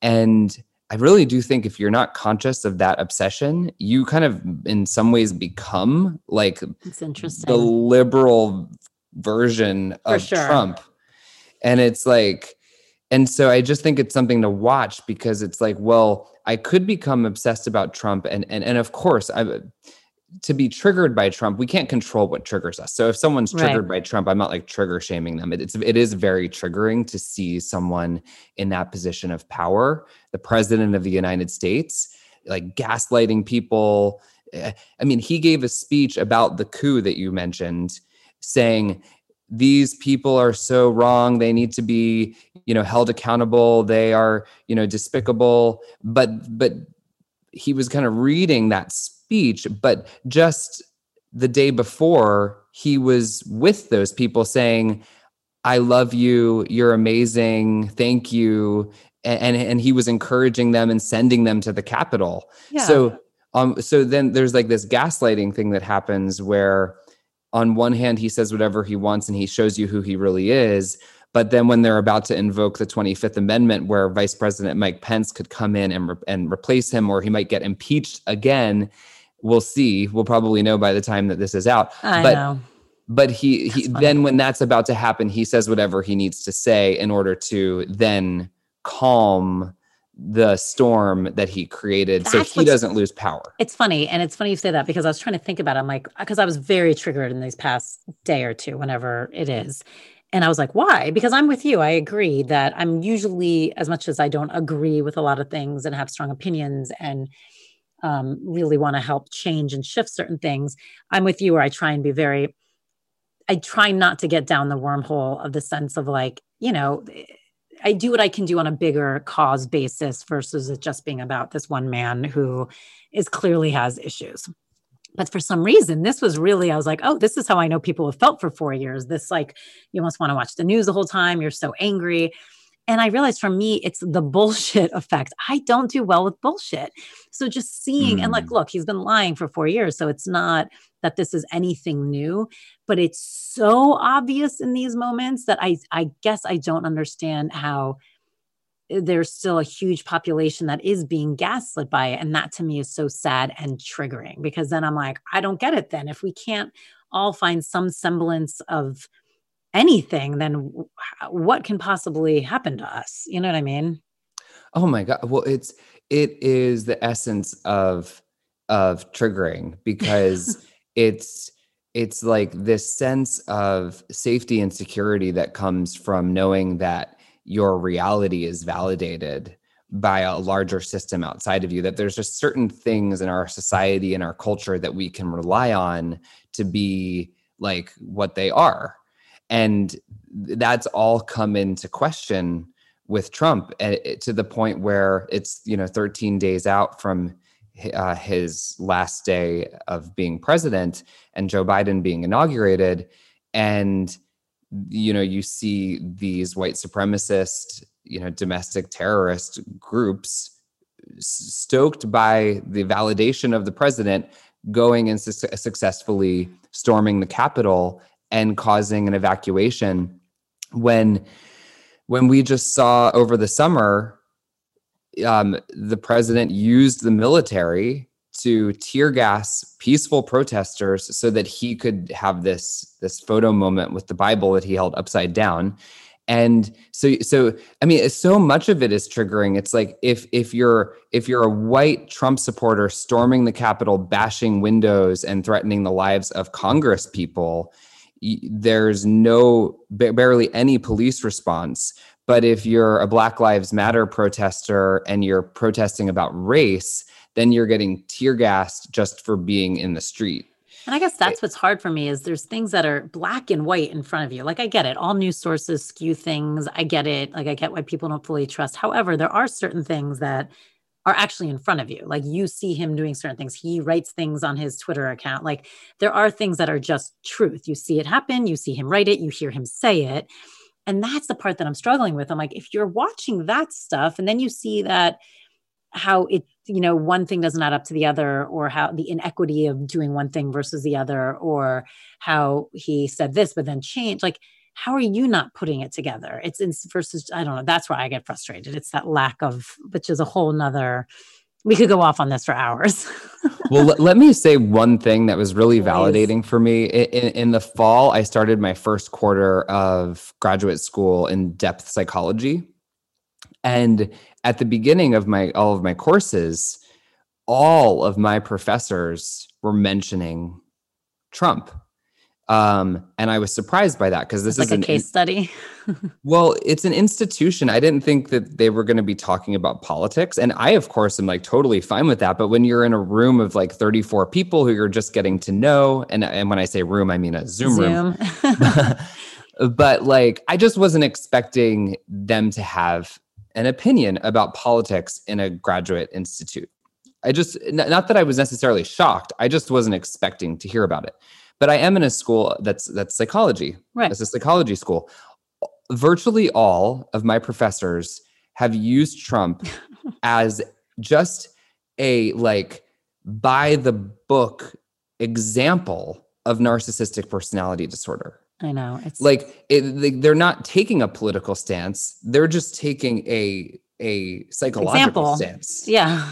And i really do think if you're not conscious of that obsession you kind of in some ways become like It's interesting. the liberal version For of sure. Trump. And it's like, and so I just think it's something to watch because it's like, well, I could become obsessed about Trump, and and and of course, I to be triggered by Trump, we can't control what triggers us. So if someone's Right. triggered by Trump, I'm not like trigger shaming them. It, it's it is very triggering to see someone in that position of power, the president of the United States, like gaslighting people. Eh, I mean, he gave a speech about the coup that you mentioned, saying these people are so wrong they need to be you know held accountable they are you know despicable but but he was kind of reading that speech but just the day before he was with those people saying i love you you're amazing thank you and and he was encouraging them and sending them to the capitol yeah. so um so then there's like this gaslighting thing that happens where on one hand he says whatever he wants and he shows you who he really is but then when they're about to invoke the 25th amendment where vice president mike pence could come in and, re- and replace him or he might get impeached again we'll see we'll probably know by the time that this is out I but know. but he, he then when that's about to happen he says whatever he needs to say in order to then calm the storm that he created so he doesn't lose power It's funny, and it's funny you say that because I was trying to think about it. I'm like, because I was very triggered in these past day or two, whenever it is. And I was like, why? Because I'm with you. I agree that I'm usually, as much as I don't agree with a lot of things and have strong opinions and um, really want to help change and shift certain things, I'm with you where I try and be very, I try not to get down the wormhole of the sense of like, you know, I do what I can do on a bigger cause basis versus it just being about this one man who is clearly has issues. But for some reason, this was really, I was like, oh, this is how I know people have felt for four years. This, like, you almost want to watch the news the whole time. You're so angry. And I realized for me, it's the bullshit [laughs] effect. I don't do well with bullshit. So just seeing, and like, Mm. look, he's been lying for four years. So it's not that this is anything new, but it's so obvious in these moments that I, I guess I don't understand how eh, there's still a huge population that is being gaslit by it. And that to me is so sad and triggering because then I'm like, I don't get it then. If we can't all find some semblance of anything, then what can possibly happen to us? You know what I mean? Oh my god. Well, it's it is the essence of of triggering because [laughs] it's it's like this sense of safety and security that comes from knowing that your reality is validated by a larger system outside of you that there's just certain things in our society and our culture that we can rely on to be like what they are and that's all come into question with Trump to the point where it's you know 13 days out from uh, his last day of being president and Joe Biden being inaugurated, and you know you see these white supremacist, you know, domestic terrorist groups stoked by the validation of the president going and su- successfully storming the Capitol and causing an evacuation when when we just saw over the summer um, the president used the military to tear gas peaceful protesters so that he could have this this photo moment with the bible that he held upside down. And so so i mean so much of it is triggering. It's like if if you're if you're a white trump supporter storming the capitol bashing windows and threatening the lives of congress people there's no barely any police response but if you're a black lives matter protester and you're protesting about race then you're getting tear gassed just for being in the street and I guess that's what's hard for me is there's things that are black and white in front of you. Like I get it. All news sources skew things. I get it. Like I get why people don't fully trust. However, there are certain things that are actually in front of you. Like you see him doing certain things. He writes things on his Twitter account. Like there are things that are just truth. You see it happen, you see him write it, you hear him say it. And that's the part that I'm struggling with. I'm like, if you're watching that stuff and then you see that how it you know one thing doesn't add up to the other or how the inequity of doing one thing versus the other or how he said this but then changed like how are you not putting it together? It's, it's versus i don't know that's where i get frustrated. It's that lack of which is a whole nother we could go off on this for hours. [laughs] Well let me say one thing that was really Please. validating for me. In, in the fall i started my first quarter of graduate school in depth psychology. And at the beginning of my all of my courses, all of my professors were mentioning Trump. Um, and I was surprised by that because this it's is like a case in, study. [laughs] well, it's an institution. I didn't think that they were going to be talking about politics. And I, of course, am like totally fine with that. But when you're in a room of like 34 people who you're just getting to know, and, and when I say room, I mean a Zoom, Zoom. room. [laughs] but like, I just wasn't expecting them to have an opinion about politics in a graduate institute. I just, not that I was necessarily shocked, I just wasn't expecting to hear about it. But I am in a school that's that's psychology. Right. It's a psychology school. Virtually all of my professors have used Trump [laughs] as just a like by the book example of narcissistic personality disorder. I know. It's like it, they're not taking a political stance. They're just taking a a psychological example. stance. Yeah.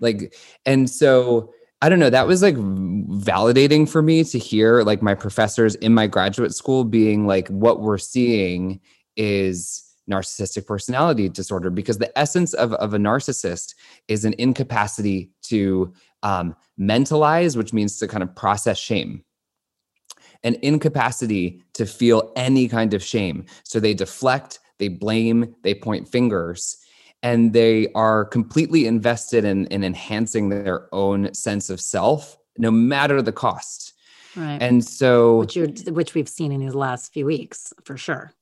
Like and so I don't know, that was like validating for me to hear like my professors in my graduate school being like what we're seeing is narcissistic personality disorder because the essence of, of a narcissist is an incapacity to um, mentalize, which means to kind of process shame an incapacity to feel any kind of shame. So they deflect, they blame, they point fingers, and they are completely invested in, in enhancing their own sense of self, no matter the cost. Right. And so, which which we've seen in these last few weeks for sure.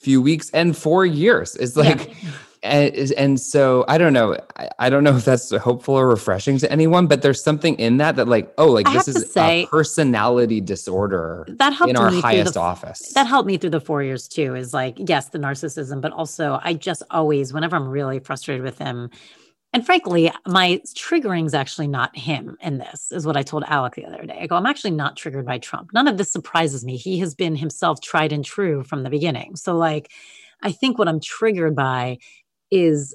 Few weeks and four years. It's like yeah and, and so I don't know. I, I, don't know if that's hopeful or refreshing to anyone, but there's something in that that like, oh, like I this is say, a personality disorder that helped in our highest the, office. That helped me through the four years too. Is like, yes, the narcissism, but also I just always, whenever I'm really frustrated with him, and frankly, my triggering is actually not him in this, is what I told Alec the other day. I go, I'm actually not triggered by Trump. None of this surprises me. He has been himself tried and true from the beginning. So, like, I think what I'm triggered by is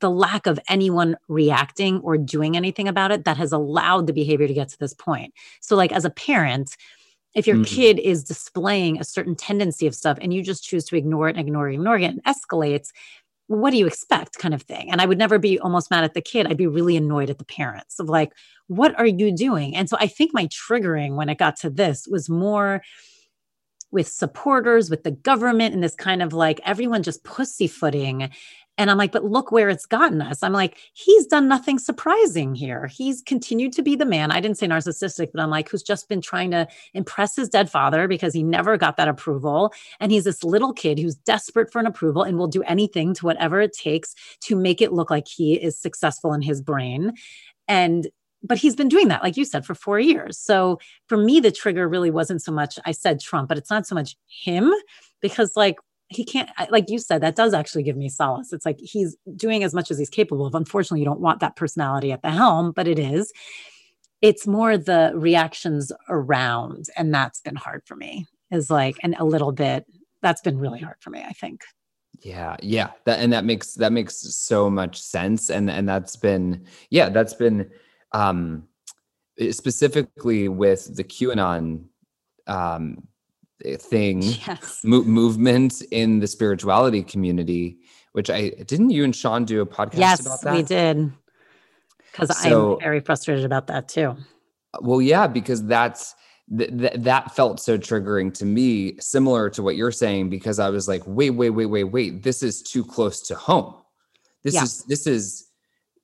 the lack of anyone reacting or doing anything about it that has allowed the behavior to get to this point. So, like, as a parent, if your mm-hmm. kid is displaying a certain tendency of stuff and you just choose to ignore it and ignore it, ignore it, and escalates, what do you expect kind of thing? And I would never be almost mad at the kid. I'd be really annoyed at the parents of like, what are you doing? And so I think my triggering when it got to this was more with supporters, with the government, and this kind of like everyone just pussyfooting And I'm like, but look where it's gotten us. I'm like, he's done nothing surprising here. He's continued to be the man. I didn't say narcissistic, but I'm like, who's just been trying to impress his dead father because he never got that approval. And he's this little kid who's desperate for an approval and will do anything to whatever it takes to make it look like he is successful in his brain. And but he's been doing that, like you said, for four years. So for me, the trigger really wasn't so much, I said Trump, but it's not so much him because, like, he can't like you said that does actually give me solace. It's like he's doing as much as he's capable of. Unfortunately you don't want that personality at the helm but it is. It's more the reactions around and that's been hard for me is like and a little bit that's been really hard for me i think. Yeah yeah that and that makes that makes so much sense and and that's been yeah that's been um specifically with the qanon um thing yes. mo- movement in the spirituality community which i didn't you and Seane do a podcast yes about that we did because So- i'm very frustrated about that too well yeah because that's th- th- that felt so triggering to me similar to what you're saying because i was like wait wait wait wait wait this is too close to home this Yeah. is this is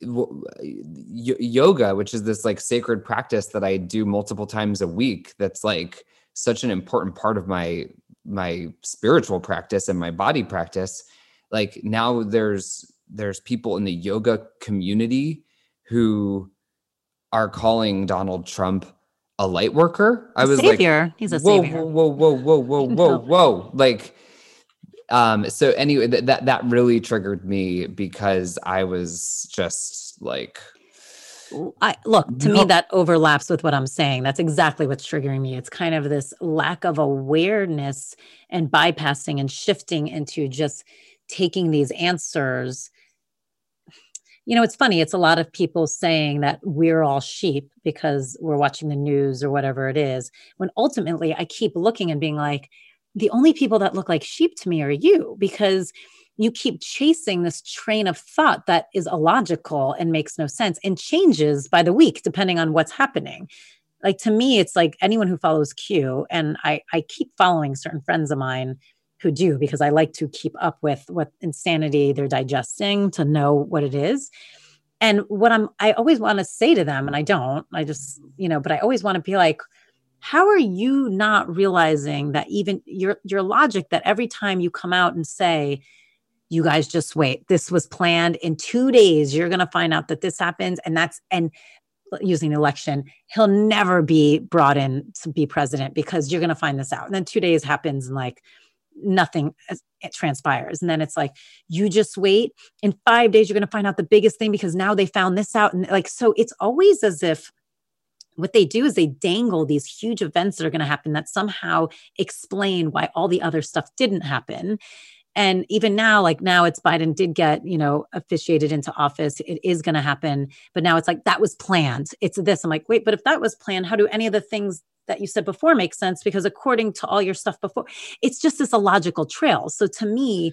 yoga which is this like sacred practice that i do multiple times a week that's like such an important part of my my spiritual practice and my body practice like now there's there's people in the yoga community who are calling donald trump a light worker. I was savior like he's a whoa, savior. whoa whoa whoa whoa whoa [laughs] whoa whoa. Like um so anyway th- that that really triggered me because i was just like I look to No. me that overlaps with what I'm saying. That's exactly what's triggering me. It's kind of this lack of awareness and bypassing and shifting into just taking these answers. You know, it's funny. It's a lot of people saying that we're all sheep because we're watching the news or whatever it is. When ultimately I keep looking and being like, the only people that look like sheep to me are you because you keep chasing this train of thought that is illogical and makes no sense and changes by the week depending on what's happening. Like to me it's like anyone who follows q and i i keep following certain friends of mine who do because i like to keep up with what insanity they're digesting to know what it is. And what i'm i always want to say to them and i don't i just you know but i always want to be like how are you not realizing that even your your logic that every time you come out and say you guys just wait. This was planned in 2 days. You're going to find out that this happens and that's and using the election he'll never be brought in to be president because you're going to find this out. And then 2 days happens and like nothing it transpires. And then it's like you just wait. In 5 days you're going to find out the biggest thing because now they found this out. And like so it's always as if what they do is they dangle these huge events that are going to happen that somehow explain why all the other stuff didn't happen and even now like now it's biden did get you know officiated into office. It is going to happen. But now it's like that was planned. It's this. I'm like wait but if that was planned how do any of the things that you said before make sense? Because according to all your stuff before it's just this illogical trail. So to me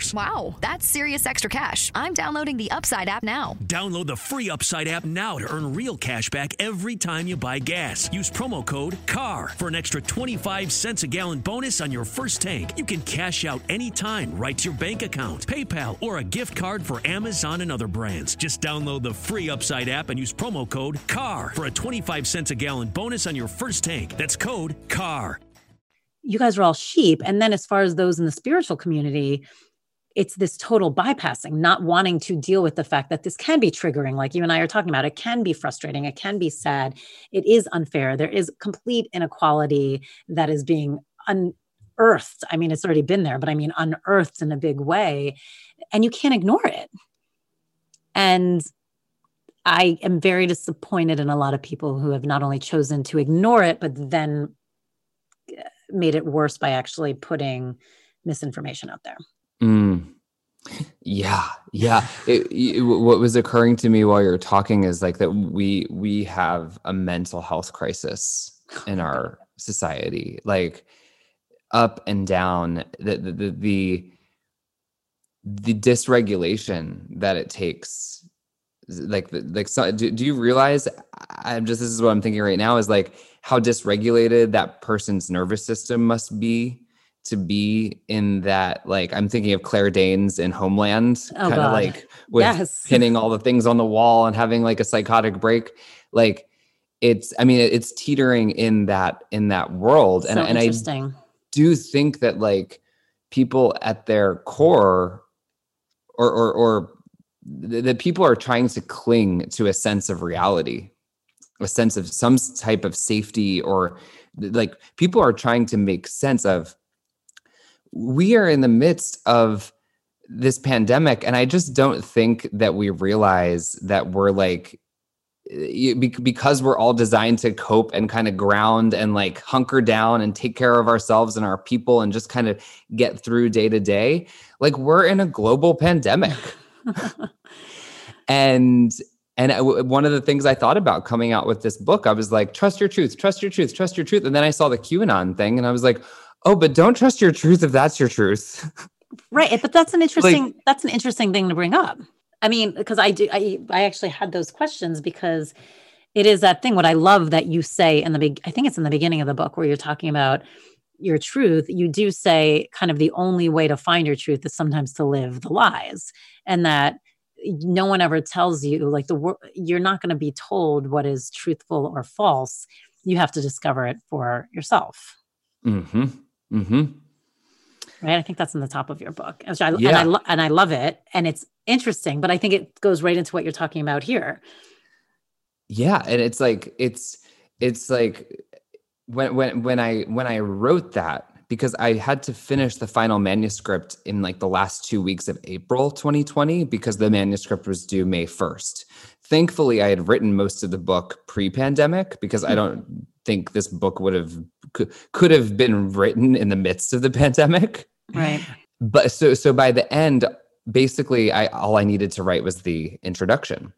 $300. Wow, that's serious extra cash. I'm downloading the Upside app now. Download the free Upside app now to earn real cash back every time you buy gas. Use promo code CAR for an extra 25 cents a gallon bonus on your first tank. You can cash out anytime right to your bank account, PayPal, or a gift card for Amazon and other brands. Just download the free Upside app and use promo code CAR for a 25 cents a gallon bonus on your first tank. That's code CAR. you guys are all sheep. And then as far as those in the spiritual community, it's this total bypassing, not wanting to deal with the fact that this can be triggering, like you and I are talking about. It can be frustrating. It can be sad. It is unfair. There is complete inequality that is being unearthed. I mean, it's already been there, but I mean, unearthed in a big way. And you can't ignore it. And I am very disappointed in a lot of people who have not only chosen to ignore it, but then uh, made it worse by actually putting misinformation out there. Mm. Yeah, yeah. It, it, what was occurring to me while you're talking is like that we we have a mental health crisis in our society, like up and down. The the the, the, the dysregulation that it takes, like like so, do, do you realize? I'm just this is what I'm thinking right now is like how dysregulated that person's nervous system must be to be in that like i'm thinking of claire danes in homeland Oh, kind of like with Yes. pinning all the things on the wall and having like a psychotic break. Like it's i mean it's teetering in that in that world. And, so and i do think that like people at their core or or or th- that people are trying to cling to a sense of reality a sense of some type of safety or like people are trying to make sense of we are in the midst of this pandemic and i just don't think that we realize that we're like because we're all designed to cope and kind of ground and like hunker down and take care of ourselves and our people and just kind of get through day to day like we're in a global pandemic [laughs] and and I one of the things I thought about coming out with this book, I was like, trust your truth, trust your truth, trust your truth. And then I saw the QAnon thing and I was like, oh, but don't trust your truth if that's your truth. Right, but that's an interesting that's an interesting thing to bring up. I mean, because I do I I actually had those questions because it is that thing what I love that you say in the big I think it's in the beginning of the book where you're talking about your truth, you do say kind of the only way to find your truth is sometimes to live the lies and that no one ever tells you like the wor- you're not going to be told what is truthful or false. You have to discover it for yourself. Mm-hmm. Mm-hmm. right? I think that's in the top of your book, I, and I lo- and I love it, and it's interesting. But I think it goes right into what you're talking about here. yeah and it's like it's it's like when when when i when i wrote that because i had to finish the final manuscript in like the last two weeks of april 2020 because the manuscript was due may 1st thankfully i had written most of the book pre-pandemic because i don't think this book would have could, could have been written in the midst of the pandemic. Right. but so so by the end basically i all i needed to write was the introduction.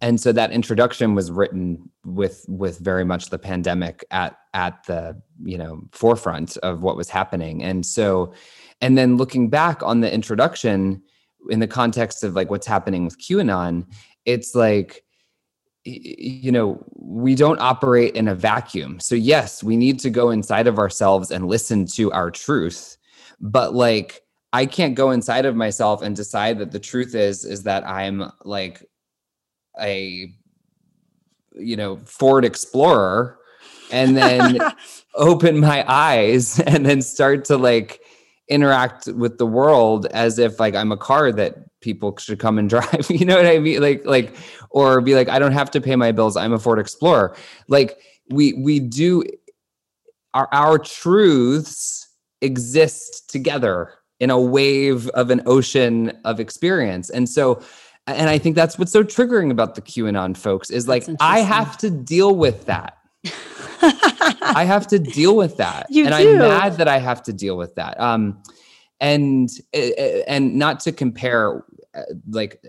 And so that introduction was written with with very much the pandemic at at the you know forefront of what was happening. And so and then looking back on the introduction in the context of like what's happening with qanon it's like you know we don't operate in a vacuum. So yes we need to go inside of ourselves and listen to our truth. But like i can't go inside of myself and decide that the truth is is that i'm like a you know ford explorer and then [laughs] open my eyes and then start to like interact with the world as if like i'm a car that people should come and [laughs] drive. You know what i mean? Like like or be like i don't have to pay my bills i'm a ford explorer. Like we we do our our truths exist together in a wave of an ocean of experience. And so and i think that's what's so triggering about the qanon folks is like i have to deal with that. [laughs] I have to deal with that, You and do. I'm mad that I have to deal with that. Um, and uh, and not to compare uh, like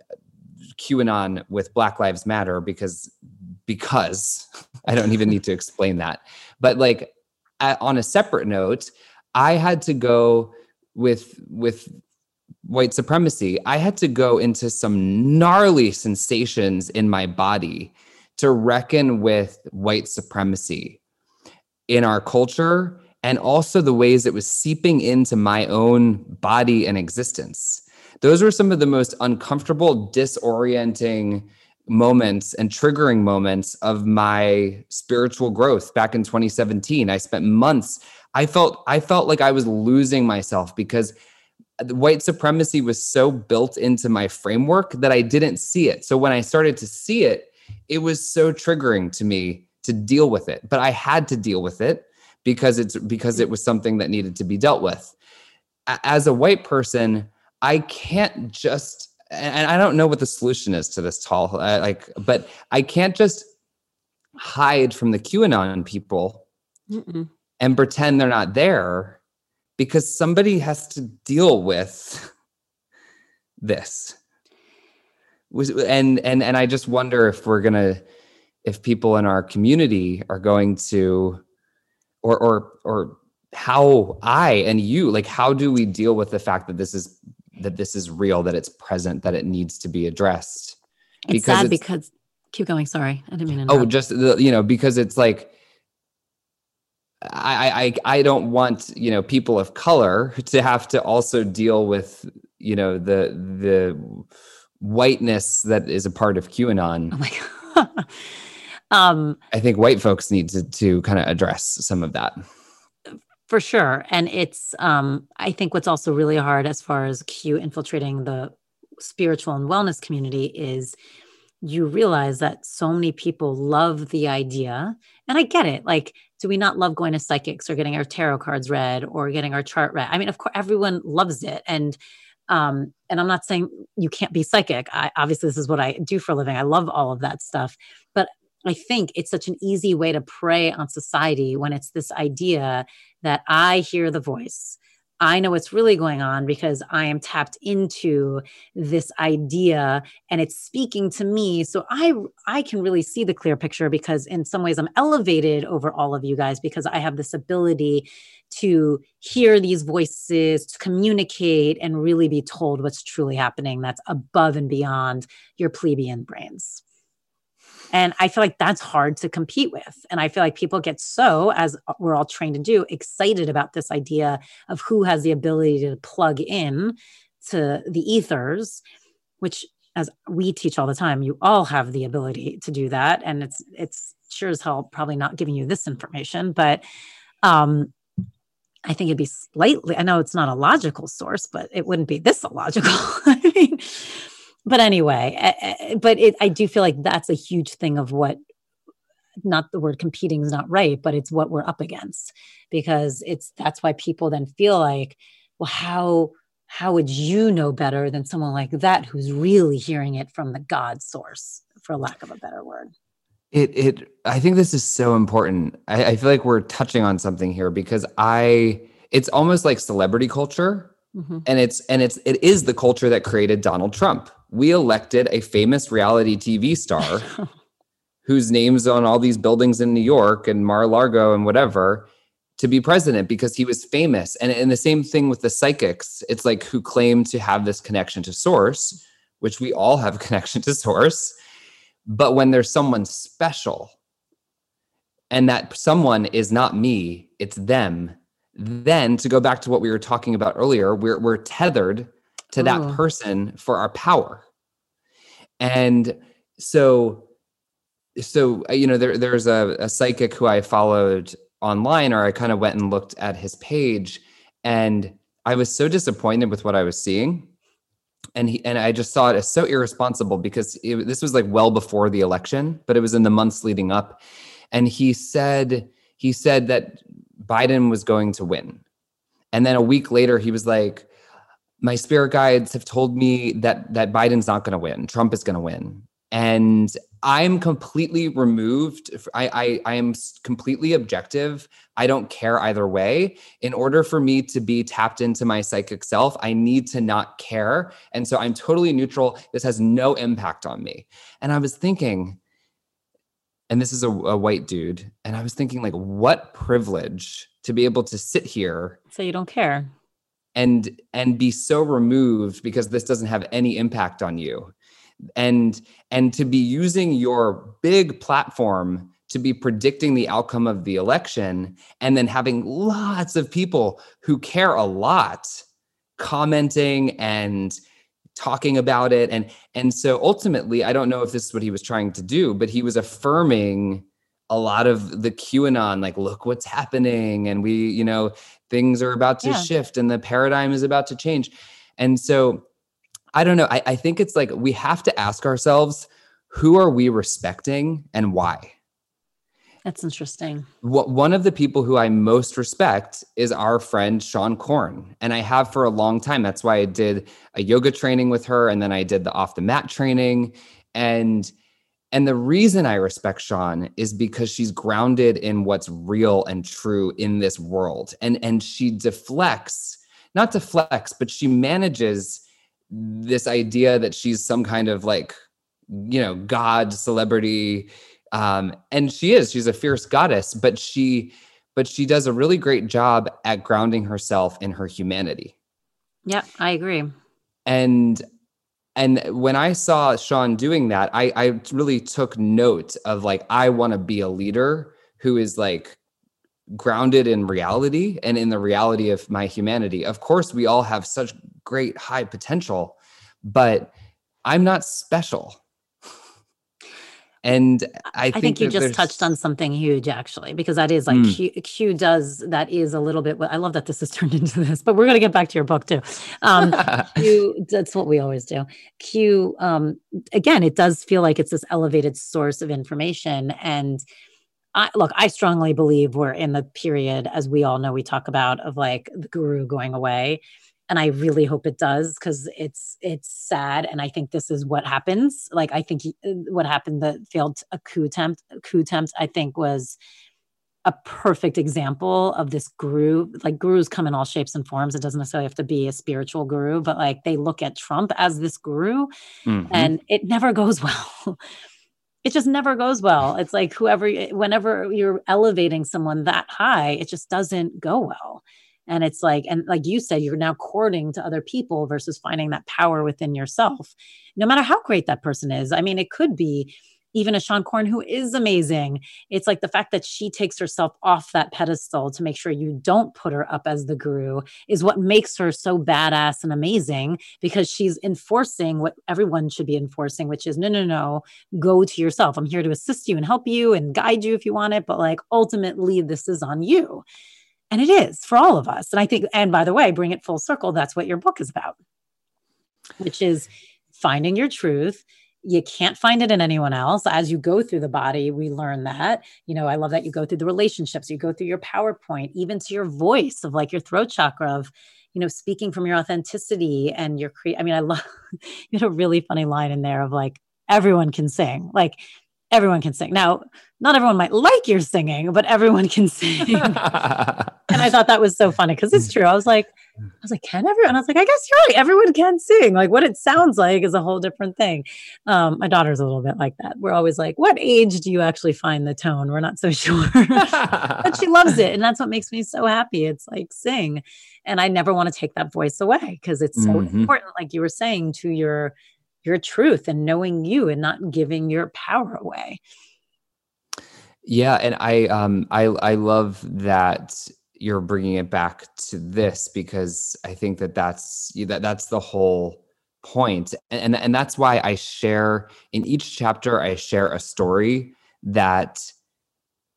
QAnon with Black Lives Matter because because [laughs] I don't even need to explain that. But like a- on a separate note, I had to go with with white supremacy. I had to go into some gnarly sensations in my body to reckon with white supremacy in our culture and also the ways it was seeping into my own body and existence. Those were some of the most uncomfortable, disorienting moments and triggering moments of my spiritual growth back in 2017. I spent months I felt I felt like I was losing myself because white supremacy was so built into my framework that I didn't see it. So when I started to see it, it was so triggering to me to deal with it but i had to deal with it because it's because it was something that needed to be dealt with as a white person i can't just and i don't know what the solution is to this tall uh, like but i can't just hide from the qanon people Mm-mm. and pretend they're not there because somebody has to deal with this was and and and i just wonder if we're gonna if people in our community are going to or or or how i and you like how do we deal with the fact that this is that this is real that it's present that it needs to be addressed it's sad because keep going sorry i didn't mean to oh just the, you know because it's like I, I I don't want you know people of color [laughs] to have to also deal with you know the the whiteness that is a part of QAnon. Oh my god. [laughs] um, I think white folks need to to kind of address some of that. For sure, and it's um, I think what's also really hard as far as Q infiltrating the spiritual and wellness community is you realize that so many people love the idea and i get it like do we not love going to psychics or getting our tarot cards read or getting our chart read? I mean of course everyone loves it and um and i'm not saying you can't be psychic i obviously this is what i do for a living i love all of that stuff but i think it's such an easy way to prey on society when it's this idea that i hear the voice I know what's really going on because I am tapped into this idea and it's speaking to me. So I I can really see the clear picture because in some ways I'm elevated over all of you guys because I have this ability to hear these voices, to communicate and really be told what's truly happening that's above and beyond your plebeian brains. And I feel like that's hard to compete with. And I feel like people get so, as we're all trained to do, excited about this idea of who has the ability to plug in to the ethers, which as we teach all the time, you all have the ability to do that. And it's it's sure as hell probably not giving you this information, but um I think it'd be slightly, I know it's not a logical source, but it wouldn't be this [laughs] illogical. I mean, but anyway, eh, eh, eh, but it, I do feel like that's a huge thing of what not the word competing is not right, but it's what we're up against because it's that's why people then feel like, well, how how would you know better than someone like that who's really hearing it from the God source, for lack of a better word? It it I think this is so important. I, I feel like we're touching on something here because I it's almost like celebrity culture. Mm-hmm. And it's and it's it is the culture that created Donald Trump we elected a famous reality TV star [laughs] whose name's on all these buildings in New York and Mar-a-Lago and whatever to be president because he was famous. And, and the same thing with the psychics. It's like who claim to have this connection to source, which we all have a connection to source. But when there's someone special and that someone is not me, it's them, then to go back to what we were talking about earlier, we're, we're tethered to that oh. person for our power. And so, so uh, you know, there there's a, a psychic who I followed online, or I kind of went and looked at his page, and I was so disappointed with what I was seeing. And he and I just saw it as so irresponsible because it, this was like well before the election, but it was in the months leading up. And he said he said that Biden was going to win. And then a week later, he was like, my spirit guides have told me that that Biden's not going to win. Trump is going to win. And I'm completely removed. I, I I am completely objective. I don't care either way. In order for me to be tapped into my psychic self, I need to not care. And so I'm totally neutral. This has no impact on me. And I was thinking, and this is a, a white dude, and I was thinking, like, what privilege to be able to sit here. So you don't care and and be so removed because this doesn't have any impact on you. And and to be using your big platform to be predicting the outcome of the election and then having lots of people who care a lot commenting and talking about it. And and so ultimately i don't know if this is what he was trying to do but he was affirming a lot of the QAnon like look what's happening. And we you know things are about to yeah. shift and the paradigm is about to change. And so I don't know. I, I think it's like we have to ask ourselves who are we respecting and why? That's interesting. What, one of the people who I most respect is our friend Seane Corn. And I have for a long time. That's why I did a yoga training with her. And then I did the off the mat training. And and the reason I respect Seane is because she's grounded in what's real and true in this world. And and she deflects, not deflects, but she manages this idea that she's some kind of like you know god celebrity. Um and she is she's a fierce goddess but she but she does a really great job at grounding herself in her humanity. Yeah i agree. And and when i saw Seane doing that i i really took note of like i want to be a leader who is like grounded in reality and in the reality of my humanity. Of course we all have such great high potential but i'm not special and I think, I think you just touched on something huge, actually, because that is like mm. Q, Q, does that is a little bit. I love that this has [laughs] turned into this, but we're going to get back to your book too. Um, [laughs] Q, that's what we always do. Q, um, again, it does feel like it's this elevated source of information, and I, look, I strongly believe we're in the period, as we all know, we talk about of like the guru going away and i really hope it does because it's it's sad and i think this is what happens. Like i think he, uh, what happened the failed a coup attempt a coup attempt i think was a perfect example of this guru like gurus come in all shapes and forms. It doesn't necessarily have to be a spiritual guru but like they look at trump as this guru mm-hmm. and it never [laughs] goes well. It just never goes well. It's like whoever whenever you're elevating someone that high it just doesn't go well and it's like and like you said you're now courting to other people versus finding that power within yourself no matter how great that person is i mean it could be even a Seane Corn who is amazing. It's like the fact that she takes herself off that pedestal to make sure you don't put her up as the guru is what makes her so badass and amazing because she's enforcing what everyone should be enforcing, which is no, no, no, go to yourself. I'm here to assist you and help you and guide you if you want it. But like ultimately, this is on you. And it is for all of us. And I think, and by the way, bring it full circle. That's what your book is about, which is finding your truth. You can't find it in anyone else. As you go through the body, we learn that. You know, I love that you go through the relationships, you go through your PowerPoint, even to your voice of like your throat chakra of, you know, speaking from your authenticity and your cre- I mean, I love [laughs] you had a really funny line in there of like, everyone can sing. Like everyone can sing. Now, not everyone might like your singing, but everyone can sing. [laughs] and I thought that was so funny because it's true. I was like, I was like, can everyone? I was like, I guess you're right. Everyone can sing. Like what it sounds like is a whole different thing. Um, my daughter's a little bit like that. We're always like, what age do you actually find the tone? We're not so [laughs] sure. but she loves it. And that's what makes me so happy. It's like sing. And I never want to take that voice away because it's so mm-hmm. important, like you were saying, to your your truth and knowing you and not giving your power away. Yeah, and I um I I love that you're bringing it back to this because I think that that's that that's the whole point and, and and that's why I share in each chapter I share a story that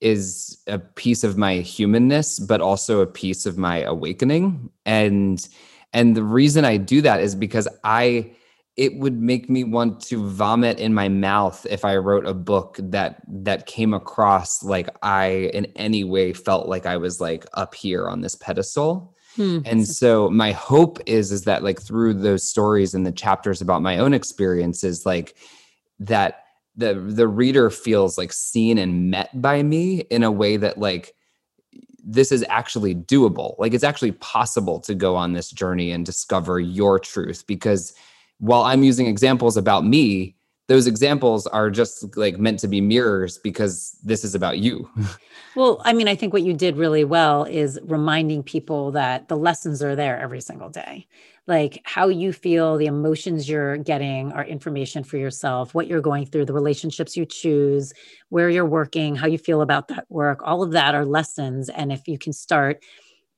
is a piece of my humanness but also a piece of my awakening and and the reason I do that is because I it would make me want to vomit in my mouth if I wrote a book that that came across like I in any way felt like I was like up here on this pedestal. Hmm. And so my hope is is that like through those stories and the chapters about my own experiences like that the the reader feels like seen and met by me in a way that like this is actually doable. Like it's actually possible to go on this journey and discover your truth because while I'm using examples about me, those examples are just like meant to be mirrors because this is about you. [laughs] well, I mean, I think what you did really well is reminding people that the lessons are there every single day. Like how you feel, the emotions you're getting are information for yourself, what you're going through, the relationships you choose, where you're working, how you feel about that work, all of that are lessons. And if you can start,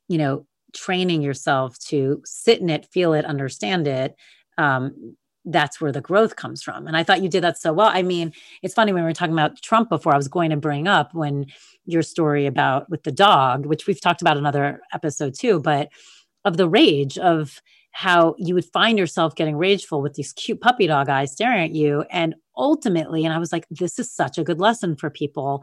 you know, training yourself to sit in it, feel it, understand it, um, that's where the growth comes from. And I thought you did that so well. I mean, it's funny when we were talking about Trump before, I was going to bring up when your story about with the dog, which we've talked about another episode too, but of the rage of how you would find yourself getting rageful with these cute puppy dog eyes staring at you. And ultimately, and I was like, this is such a good lesson for people.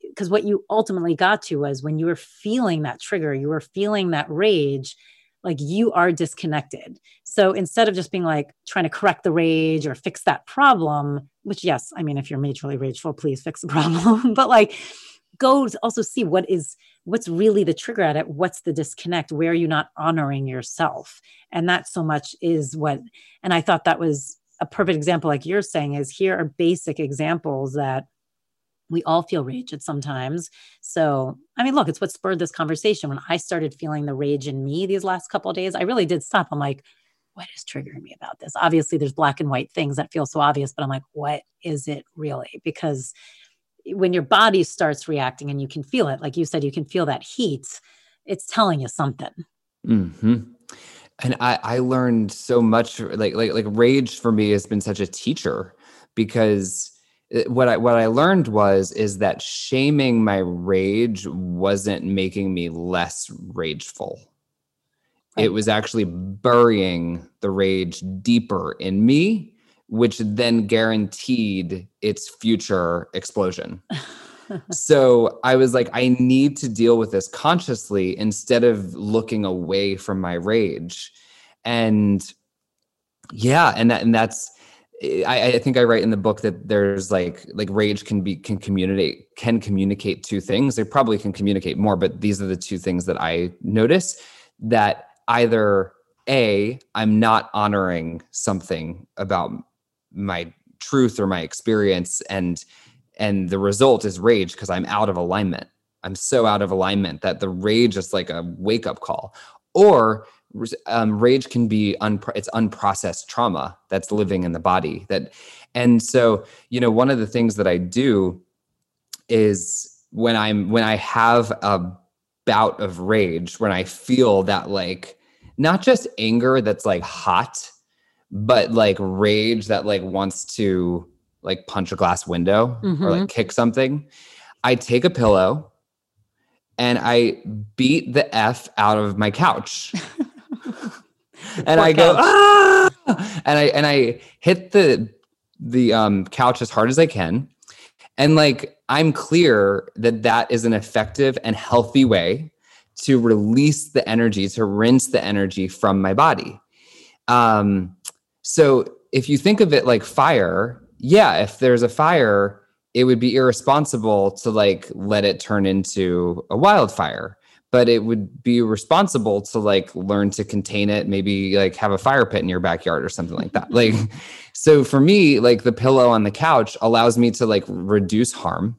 Because what you ultimately got to was when you were feeling that trigger, you were feeling that rage, like you are disconnected. So instead of just being like trying to correct the rage or fix that problem, which, yes, I mean, if you're majorly rageful, please fix the [laughs] problem, but like go also see what is what's really the trigger at it. What's the disconnect? Where are you not honoring yourself? And that so much is what and i thought that was a perfect example like you're saying is here are basic examples that we all feel rage at sometimes. So i mean look it's what spurred this conversation. When i started feeling the rage in me these last couple days i really did stop. I'm like what is triggering me about this? Obviously there's black and white things that feel so obvious but i'm like what is it really? Because when your body starts reacting and you can feel it, like you said, you can feel that heat, it's telling you something. Mm-hmm. And I, I learned so much like, like, like rage for me has been such a teacher because Uh, what I, what I learned was, is that shaming my rage wasn't making me less rageful. Right. It was actually burying the rage deeper in me which then guaranteed its future explosion. [laughs] so I was like, I need to deal with this consciously instead of looking away from my rage. And yeah, and that and that's I, I, think I write in the book that there's like like rage can be can communicate can communicate two things. They probably can communicate more, but these are the two things that I notice that either a I'm not honoring something about my truth or my experience and and the result is rage because i'm out of alignment i'm so out of alignment that the rage is like a wake up call or um, rage can be un- it's unprocessed trauma that's living in the body that and so you know one of the things that i do is when i'm when i have a bout of rage when i feel that like not just anger that's like hot but like rage that like wants to like punch a glass window mm-hmm. or like mm-hmm. kick something, I take a pillow and I beat the F out of my couch. [laughs] [laughs] and I go, ah! and I and I hit the the um couch as hard as I can. And like I'm clear that that is an effective and healthy way to release the energy, to rinse the energy from my body. Um, so if you think of it like fire, yeah, if there's a fire, it would be irresponsible to like let it turn into a wildfire but it would be responsible to like learn to contain it maybe like have a fire pit in your backyard or something like that. Like [laughs] so for me like the pillow on the couch allows me to like reduce harm.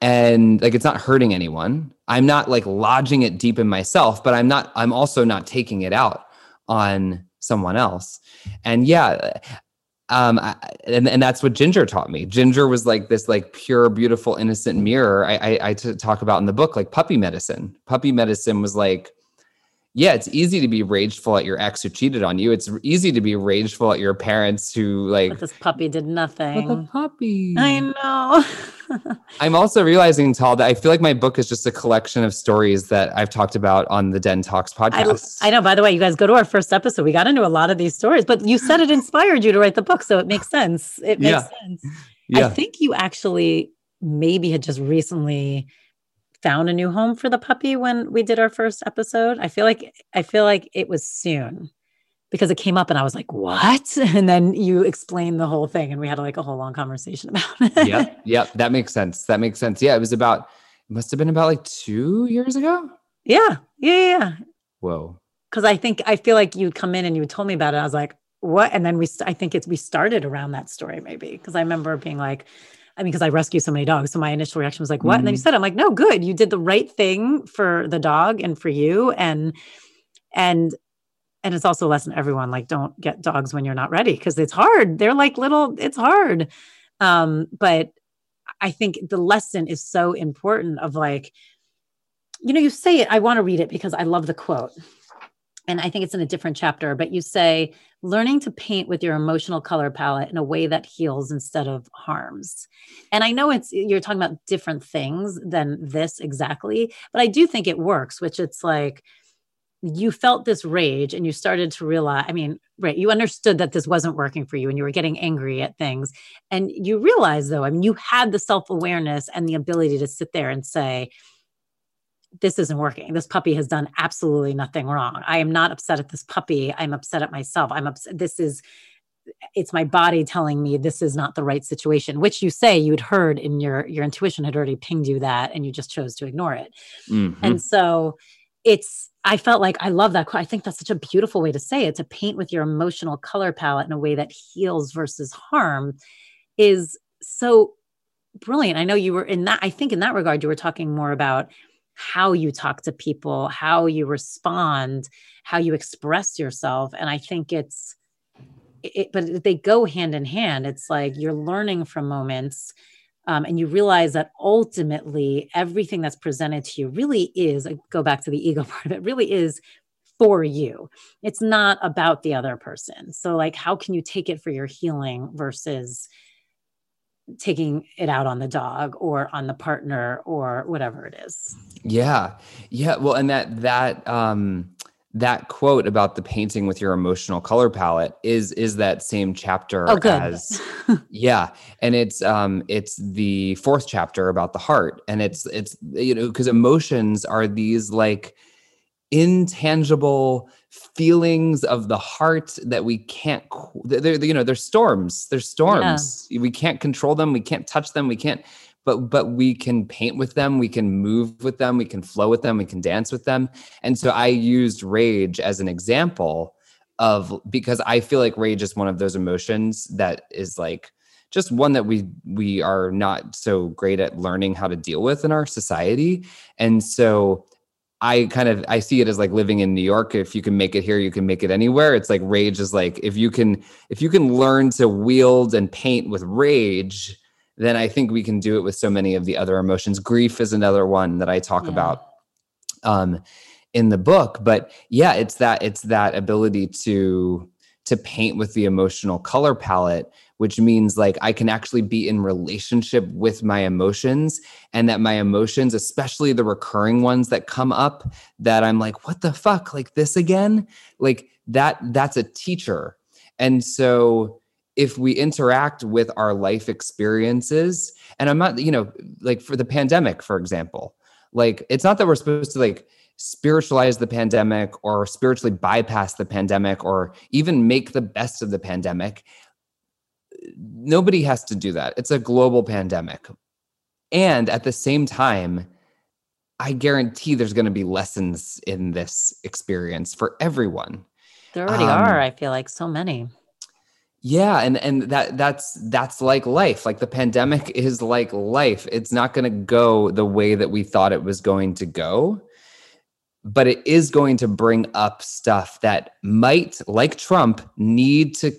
And like it's not hurting anyone. I'm not like lodging it deep in myself but i'm not i'm also not taking it out on someone else. And yeah, um, I, and and that's what Ginger taught me. Ginger was like this like pure, beautiful, innocent mirror. I, I, talk about in the book like puppy medicine. Puppy medicine was like yeah, it's easy to be rageful at your ex who cheated on you. It's easy to be rageful at your parents who like but this puppy did nothing. the puppy. I know. [laughs] I'm also realizing, Tal, that I feel like my book is just a collection of stories that I've talked about on the Den Talks podcast. I, I know. By the way, you guys go to our first episode. We got into a lot of these stories, but you said it [laughs] inspired you to write the book, so it makes sense. It makes yeah. sense. Yeah. I think you actually maybe had just recently found a new home for the puppy when we did our first episode. I feel like I feel like it was soon because it came up and I was like, "What?" [laughs] And then you explained the whole thing and we had like a whole long conversation about it. yeah. [laughs] Yeah, that makes sense. That makes sense. Yeah, it was about it must have been about like 2 years ago. Yeah. Yeah, yeah. Whoa. Cuz I think I feel like you'd come in and you told me about it. I was like, "What?" And then we I think it's we started around that story maybe because I remember being like I mean, because I rescue so many dogs. So my initial reaction was like, what? Mm-hmm. And then you mm-hmm. said, I'm like, no, good. You did the right thing for the dog and for you. And, and, and it's also a lesson everyone like, don't get dogs when you're not ready because it's hard. They're like little, it's hard. Um, but I think the lesson is so important of like, you know, you say it, I want to read it because I love the quote and I think it's in a different chapter, but you say learning to paint with your emotional color palette in a way that heals instead of harms. And I know it's you're talking about different things than this exactly, but I do think it works, which it's like you felt this rage and you started to realize, I mean, right, you understood that this wasn't working for you and you were getting angry at things. And you realize though, I mean, you had the self-awareness and the ability to sit there and say, this isn't working. This puppy has done absolutely nothing wrong. I am not upset at this puppy. I'm upset at myself. I'm upset. This is, it's my body telling me this is not the right situation which you say you'd heard in your your intuition had already pinged you that and you just chose to ignore it Mhm. and so it's i felt like i love that i think that's such a beautiful way to say it to paint with your emotional color palette in a way that heals versus harm is so brilliant i know you were in that i think in that regard you were talking more about how you talk to people how you respond how you express yourself. And i think it's it, but they go hand in hand. It's like you're learning from moments um, and you realize that ultimately everything that's presented to you really is I go back to the ego [laughs] part of it really is for you. It's not about the other person. So like how can you take it for your healing versus taking it out on the dog or on the partner or whatever it is Yeah. Yeah. Well, and that that um that quote about the painting with your emotional color palette is is that same chapter oh as [laughs] yeah and it's um it's the fourth chapter about the heart and it's it's you know because emotions are these like intangible feelings of the heart that we can't they're, they're, you know they're storms there's storms. We can't control them we can't touch them we can't but but we can paint with them we can move with them we can flow with them we can dance with them. And so i used rage as an example of because i feel like rage is one of those emotions that is like just one that we we are not so great at learning how to deal with in our society. And so i kind of i see it as like living in new york. If you can make it here you can make it anywhere. It's like rage is like if you can if you can learn to wield and paint with rage then i think we can do it with so many of the other emotions. Grief is another one that i talk Yeah. about um in the book. But yeah it's that it's that ability to to paint with the emotional color palette which means like i can actually be in relationship with my emotions and that my emotions especially the recurring ones that come up that i'm like what the fuck? Like this again? Like that that's a teacher. And so if we interact with our life experiences and i'm not you know like for the pandemic for example like it's not that we're supposed to like spiritualize the pandemic or spiritually bypass the pandemic or even make the best of the pandemic nobody has to do that. It's a global pandemic. And at the same time i guarantee there's going to be lessons in this experience for everyone. There already Um, are i feel like so many. Yeah and and that that's that's like life. Like the pandemic is like life. It's not going to go the way that we thought it was going to go but it is going to bring up stuff that might like trump need to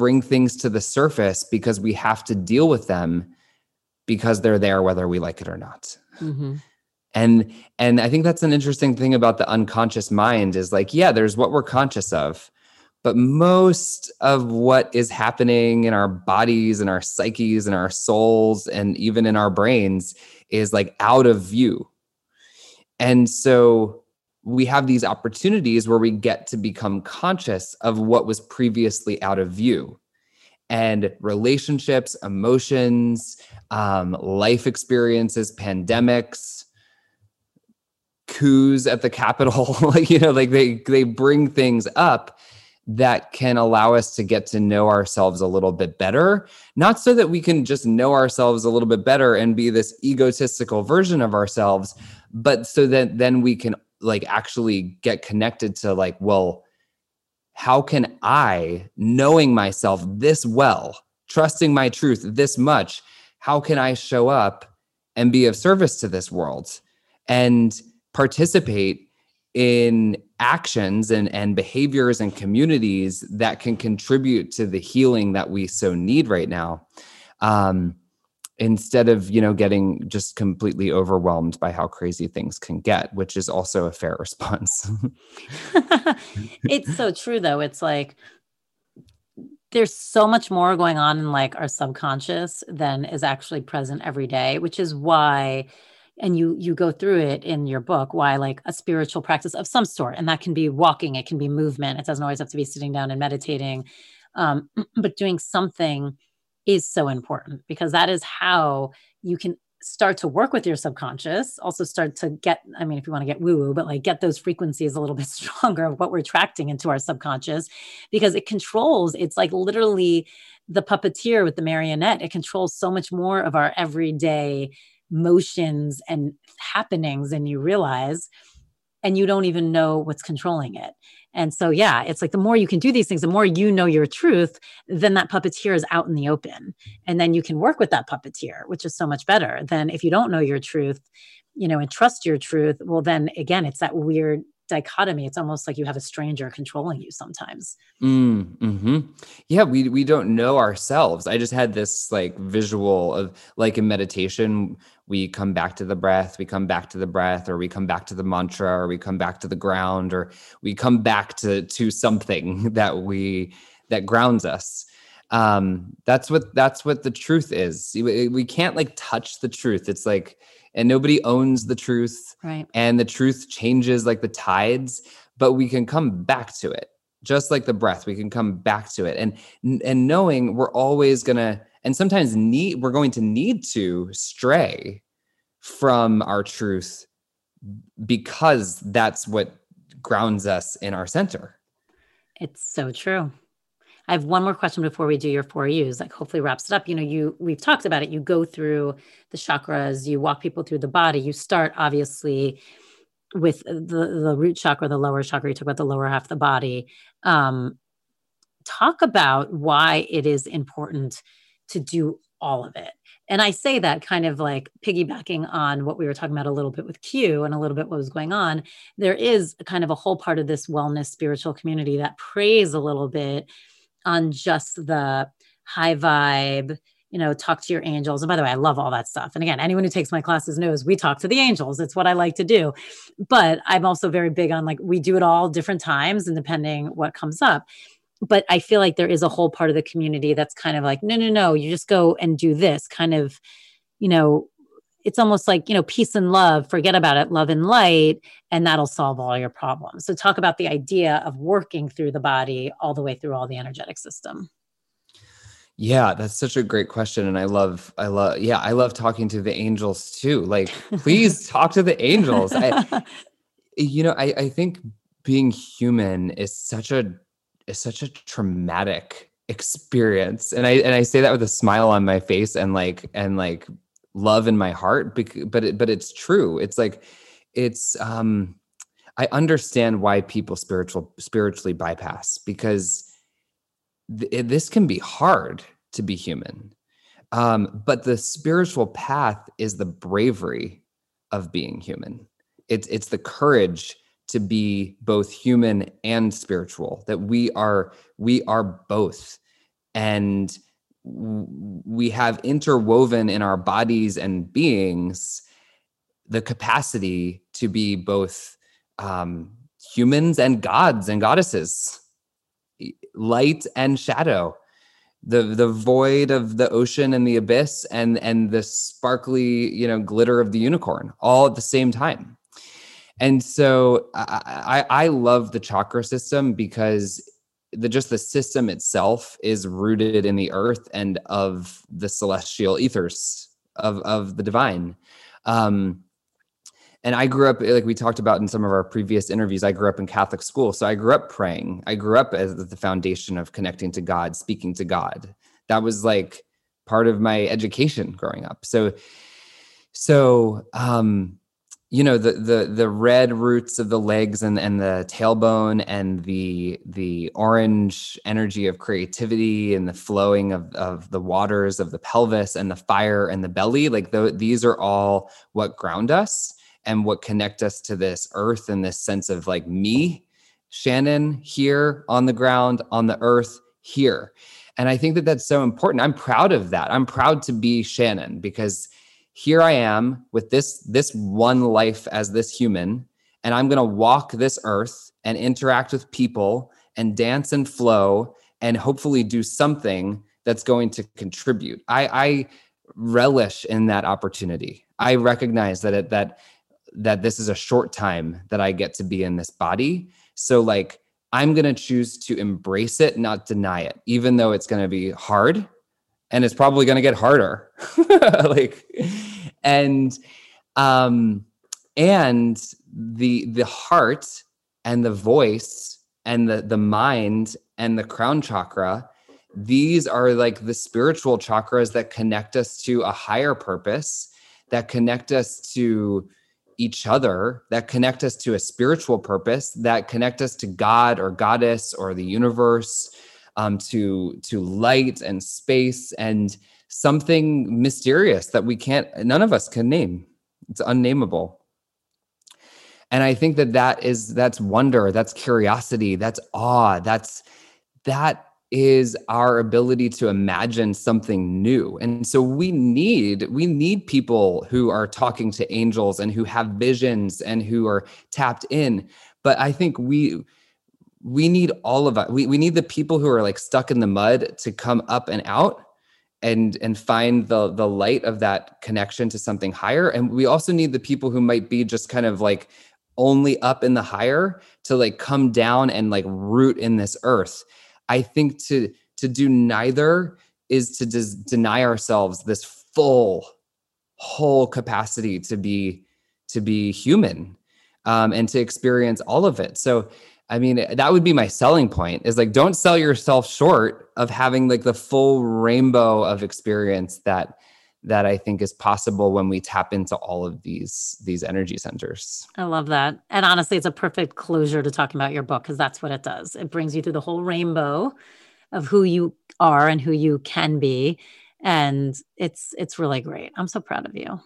bring things to the surface because we have to deal with them because they're there whether we like it or not Mhm. and and i think that's an interesting thing about the unconscious mind is like yeah there's what we're conscious of but most of what is happening in our bodies and our psyches and our souls and even in our brains is like out of view and so we have these opportunities where we get to become conscious of what was previously out of view. And relationships emotions um, life experiences pandemics coups at the capitol [laughs] like you know like they they bring things up that can allow us to get to know ourselves a little bit better. Not so that we can just know ourselves a little bit better and be this egotistical version of ourselves but so that then we can like actually get connected to like well how can i knowing myself this well trusting my truth this much how can i show up and be of service to this world and participate in actions and, and behaviors and communities that can contribute to the healing that we so need right now? Um, instead of you know getting just completely overwhelmed by how crazy things can get which is also a fair [laughs] response. It's so true though. It's like there's so much more going on in like our subconscious than is actually present every day which is why and you you go through it in your book why like a spiritual practice of some sort and that can be walking it can be movement it doesn't always have to be sitting down and meditating um, [clears throat] but doing something is so important because that is how you can start to work with your subconscious, also start to get, I mean, if you want to get woo woo, but like get those frequencies a little bit [laughs] stronger of what we're attracting into our subconscious because it controls, it's like literally the puppeteer with the marionette. It controls so much more of our everyday motions and happenings than you realize. And you don't even know what's controlling it. And so, yeah, it's like the more you can do these things, the more you know your truth, then that puppeteer is out in the open. And then you can work with that puppeteer, which is so much better than if you don't know your truth, you know, and trust your truth. Well, then again, it's that weird dichotomy. It's almost like you have a stranger controlling you sometimes. Mm, hmm Yeah, we we don't know ourselves. I just had this like visual of like in meditation, we come back to the breath, we come back to the breath, or we come back to the mantra, or we come back to the ground, or we come back to to something [laughs] that we that grounds us. Um, that's what that's what the truth is. We can't like touch the truth. It's like and nobody owns the truth. Right. And the truth changes like the tides, but we can come back to it. Just like the breath, we can come back to it. And and knowing we're always going to and sometimes need we're going to need to stray from our truth because that's what grounds us in our center. It's so true. I have one more question before we do your four U's, like hopefully wraps it up. You know, you we've talked about it. You go through the chakras, you walk people through the body. You start obviously with the the root chakra, the lower chakra. You talk about the lower half of the body. Um, talk about why it is important to do all of it. And I say that kind of like piggybacking on what we were talking about a little bit with Q and a little bit what was going on. There is kind of a whole part of this wellness spiritual community that prays a little bit on just the high vibe, you know, talk to your angels. And by the way, I love all that stuff. And again, anyone who takes my classes knows we talk to the angels. It's what I like to do. But I'm also very big on like we do it all different times and depending what comes up. But I feel like there is a whole part of the community that's kind of like, no, no, no, you just go and do this kind of, you know, it's almost like you know peace and love forget about it love and light and that'll solve all your problems. So talk about the idea of working through the body all the way through all the energetic system. Yeah that's such a great question and i love i love yeah i love talking to the angels too. Like please [laughs] talk to the angels. I, [laughs] you know I, I think being human is such a is such a traumatic experience and i and i say that with a smile on my face and like and like love in my heart but it, but it's true. It's like it's um i understand why people spiritual spiritually bypass because th- this can be hard to be human. Um but the spiritual path is the bravery of being human. It's it's the courage to be both human and spiritual that we are we are both. And we have interwoven in our bodies and beings the capacity to be both um, humans and gods and goddesses, light and shadow, the the void of the ocean and the abyss, and and the sparkly you know glitter of the unicorn, all at the same time. And so I, I, I love the chakra system because the just the system itself is rooted in the earth and of the celestial ethers of of the divine. Um and i grew up like we talked about in some of our previous interviews i grew up in catholic school so i grew up praying. I grew up as the foundation of connecting to god speaking to god. That was like part of my education growing up. So so um you know the the the red roots of the legs and and the tailbone and the the orange energy of creativity and the flowing of of the waters of the pelvis and the fire and the belly like the, these are all what ground us and what connect us to this earth and this sense of like me shannon here on the ground on the earth here. And i think that that's so important. I'm proud of that. I'm proud to be shannon because here I am with this this one life as this human and I'm going to walk this earth and interact with people and dance and flow and hopefully do something that's going to contribute. I, I relish in that opportunity. I recognize that it, that that this is a short time that I get to be in this body. So like I'm going to choose to embrace it, not deny it, even though it's going to be hard and it's probably going to get harder. [laughs] like, and, um, and the the heart and the voice and the the mind and the crown chakra these are like the spiritual chakras that connect us to a higher purpose that connect us to each other that connect us to a spiritual purpose that connect us to god or goddess or the universe um, to to light and space and something mysterious that we can't none of us can name. It's unnameable and i think that that is that's wonder that's curiosity that's awe that's that is our ability to imagine something new. And so we need we need people who are talking to angels and who have visions and who are tapped in. But i think we we need all of us we, we need the people who are like stuck in the mud to come up and out and and find the the light of that connection to something higher. And we also need the people who might be just kind of like only up in the higher to like come down and like root in this earth. I think to to do neither is to des- deny ourselves this full whole capacity to be to be human um, and to experience all of it. So I mean, that would be my selling point is like, don't sell yourself short of having like the full rainbow of experience that that I think is possible when we tap into all of these these energy centers. I love that. And honestly, it's a perfect closure to talking about your book because that's what it does. It brings you through the whole rainbow of who you are and who you can be. And it's it's really great. I'm so proud of you.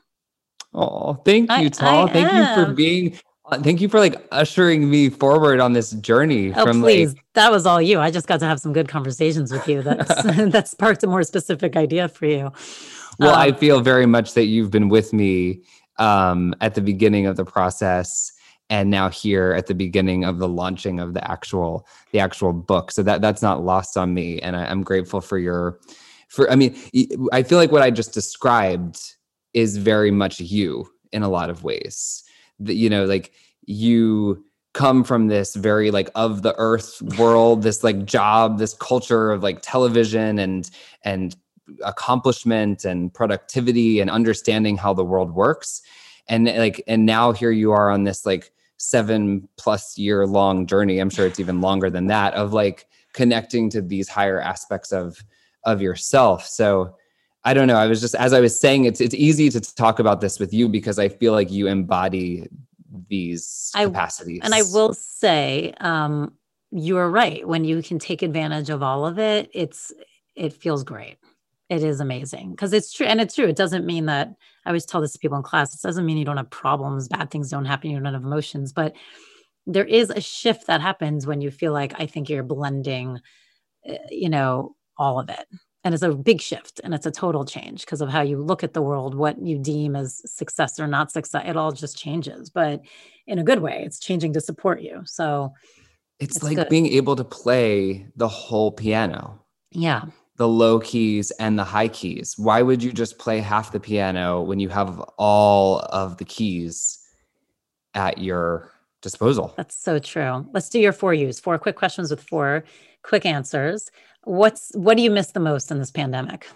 Oh, thank you, Tal. Thank am. you for being thank you for like ushering me forward on this journey. Oh, from please. Like, that was all you. I just got to have some good conversations with you. That's [laughs] [laughs] that sparked a more specific idea for you. Well, um, I feel very much that you've been with me um, at the beginning of the process and now here at the beginning of the launching of the actual the actual book. So that that's not lost on me. And I, I'm grateful for your for I mean, I feel like what I just described is very much you in a lot of ways that you know like you come from this very like of the earth world this like job this culture of like television and and accomplishment and productivity and understanding how the world works. And like and now here you are on this like seven plus year long journey i'm sure it's even longer than that of like connecting to these higher aspects of of yourself. So I don't know. I was just as I was saying, it's it's easy to talk about this with you because I feel like you embody these I, capacities. And I will say, um, you are right. When you can take advantage of all of it, it's it feels great. It is amazing because it's true, and it's true. It doesn't mean that I always tell this to people in class. It doesn't mean you don't have problems, bad things don't happen, you don't have emotions, but there is a shift that happens when you feel like I think you're blending, eh, you know, all of it and it's a big shift and it's a total change because of how you look at the world what you deem as success or not success it all just changes but in a good way it's changing to support you so it's, it's like good. being able to play the whole piano. Yeah. The low keys and the high keys. Why would you just play half the piano when you have all of the keys at your disposal? That's so true. Let's do your four U's four quick questions with four quick answers What's what do you miss the most in this pandemic?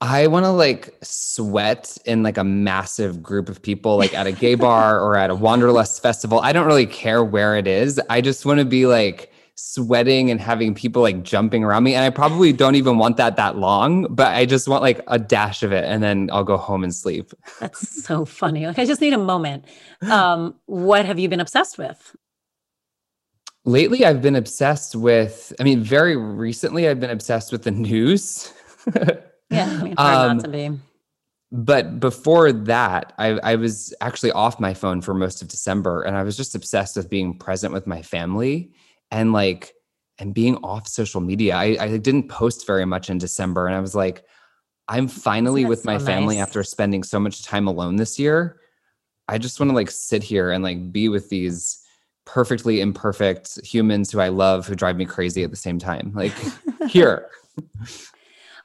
I want to like sweat in like a massive group of people, like at a gay bar or at a Wanderlust festival. I don't really care where it is. I just want to be like sweating and having people like jumping around me. And I probably don't even want that that long, but I just want like a dash of it and then I'll go home and sleep. That's so funny. Like I just need a moment. Um, what have you been obsessed with? Lately i've been obsessed with i mean very recently i've been obsessed with the news. [laughs] Yeah I mean, um, not to be. but before that I, I was actually off my phone for most of december and i was just obsessed with being present with my family and like and being off social media. I, I didn't post very much in december and i was like i'm finally with so my family nice. after spending so much time alone this year. I just want to like sit here and like be with these perfectly imperfect humans who I love who drive me crazy at the same time. Like [laughs] here.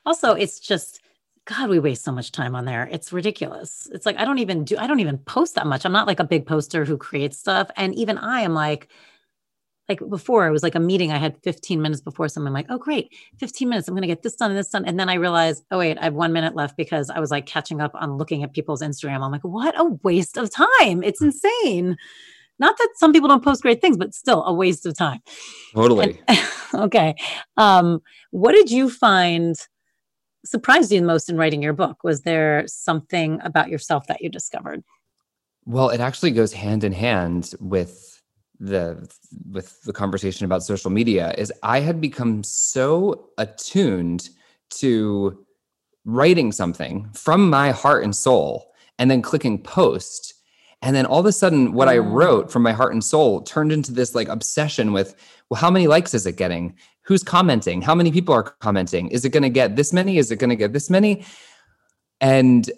Also, it's just God, we waste so much time on there. It's ridiculous. It's like I don't even do I don't even post that much. I'm not like a big poster who creates stuff. And even I am like, like before it was like a meeting i had 15 minutes before someone like oh great 15 minutes i'm going to get this done and this done and then i realized oh wait i have one minute left because i was like catching up on looking at people's instagram i'm like what a waste of time it's hmm. insane not that some people don't post great things but still a waste of time. Totally. And- [laughs] okay um what did you find surprised you the most in writing your book? Was there something about yourself that you discovered? Well, it actually goes hand in hand with the with the conversation about social media is I had become so attuned to writing something from my heart and soul and then clicking post and then all of a sudden what I Mm. wrote from my heart and soul turned into this like obsession with well how many likes is it getting? Who's commenting? How many people are commenting? Is it going to get this many? Is it going to get this many? And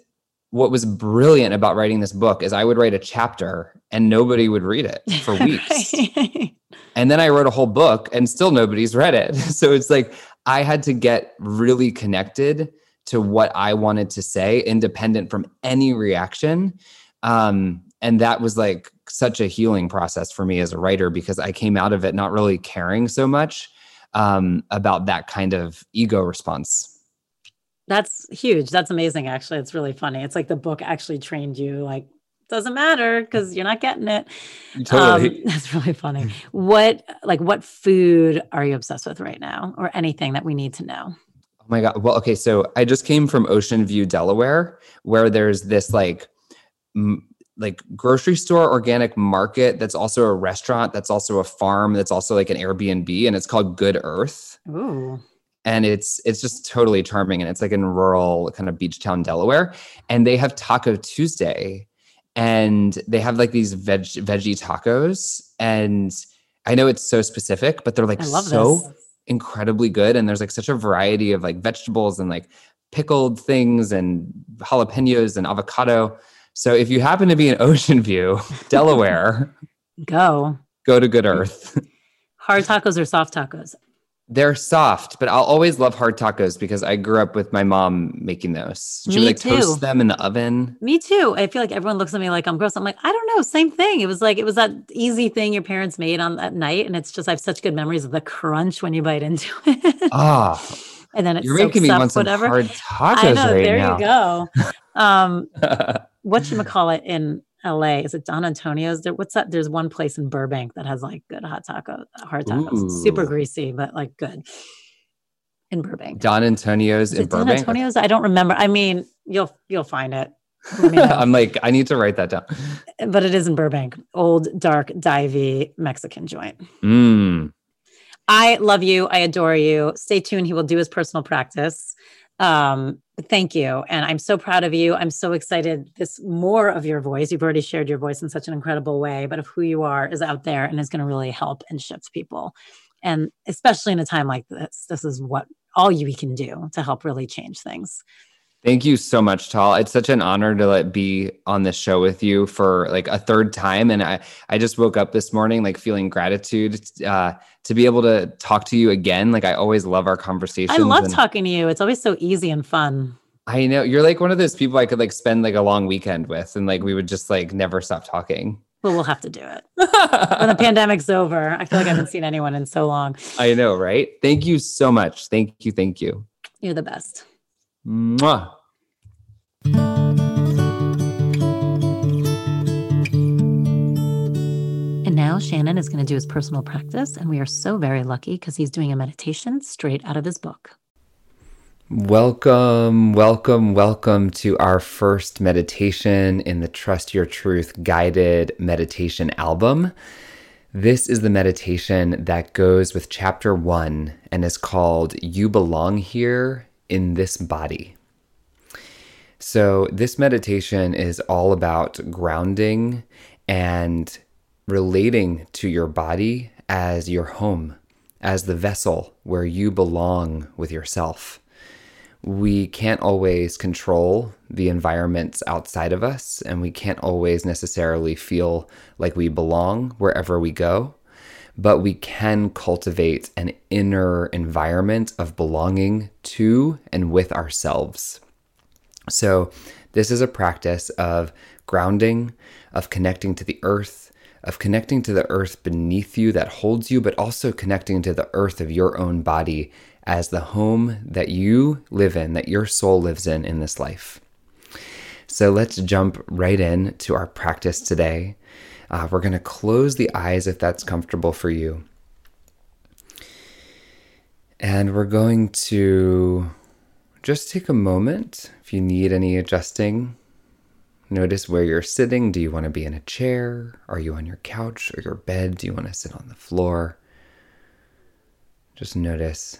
what was brilliant about writing this book is I would write a chapter and nobody would read it [laughs] for weeks. Right. And then I wrote a whole book and still nobody's read it. [laughs] So it's like I had to get really connected to what I wanted to say, independent from any reaction. Um, and that was like such a healing process for me as a writer because I came out of it not really caring so much um, about that kind of ego response. That's huge. That's amazing. Actually, it's really funny. It's like the book actually trained you. Like, doesn't matter because you're not getting it. Totally. Um, [laughs] that's really funny. What like what food are you obsessed with right now, or anything that we need to know? Oh my god. Well, okay, so I just came from Ocean View, Delaware, where there's this like m- like grocery store organic market that's also a restaurant, that's also a farm, that's also like an Airbnb and it's called Good Earth. Ooh, And it's it's just totally charming and it's like in rural kind of beach town Delaware and they have Taco Tuesday and they have like these veg veggie tacos and I know it's so specific, but they're like so this. incredibly good and there's like such a variety of like vegetables and like pickled things and jalapenos and avocado so if you happen to be in [laughs] ocean view delaware Go go to good earth [laughs] hard tacos or soft tacos. they're soft but i'll always love hard tacos because i grew up with my mom making those she Me would like too. toast them in the oven Me too. I feel like everyone looks at me like I'm gross. I'm like, I don't know, same thing. It was like it was that easy thing your parents made on that night, and it's just I have such good memories of the crunch when you bite into [laughs] it, ah and then it's you're making me up want some whatever. hard tacos I know. right there now you go. Um, what you call it in LA? Is it Don Antonio's? There, what's that? There's one place in Burbank that has like good hot taco, hard tacos, super greasy, but like good. In Burbank, don antonio's Is in it Don Antonio's? I don't remember. I mean, you'll you'll find it. Let me [laughs] i'm like i need to write that down but it is in Burbank, old dark divey Mexican joint. mm. I love you. I adore you. Stay tuned. He will do his personal practice. Um, thank you. And I'm so proud of you. I'm so excited. This more of your voice. You've already shared your voice in such an incredible way, but of who you are is out there and is going to really help and shift people. And especially in a time like this, this is what all you can do to help really change things. Thank you so much, Tal. It's such an honor to like be on this show with you for like a third time. And I, I just woke up this morning like feeling gratitude uh, to be able to talk to you again. Like I always love our conversations. I love and talking to you. It's always so easy and fun. I know you're like one of those people I could like spend like a long weekend with, and like we would just like never stop talking. But we'll have to do it. [laughs] when the pandemic's over. I feel like I haven't seen anyone in so long. I know, right? Thank you so much. Thank you. Thank you. You're the best. Mwah. And now Shannon is going to do his personal practice. And we are so very lucky because he's doing a meditation straight out of his book. Welcome, welcome, welcome to our first meditation in the Trust Your Truth guided meditation album. This is the meditation that goes with chapter one and is called You Belong Here in This Body. So, this meditation is all about grounding and relating to your body as your home, as the vessel where you belong with yourself we can't always control the environments outside of us, and we can't always necessarily feel like we belong wherever we go. But we can cultivate an inner environment of belonging to and with ourselves. So, this is a practice of grounding, of connecting to the earth, of connecting to the earth beneath you that holds you, but also connecting to the earth of your own body as the home that you live in, that your soul lives in in this life. So let's jump right in to our practice today. Uh, we're going to close the eyes if that's comfortable for you. And we're going to just take a moment. If you need any adjusting, notice where you're sitting. Do you want to be in a chair? Are you on your couch or your bed? Do you want to sit on the floor? Just notice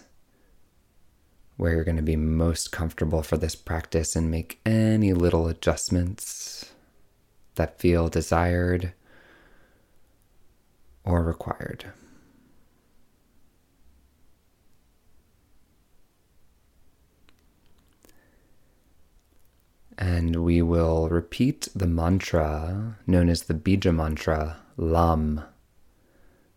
where you're going to be most comfortable for this practice and make any little adjustments that feel desired or required. And we will repeat the mantra known as the Bija mantra, LAM.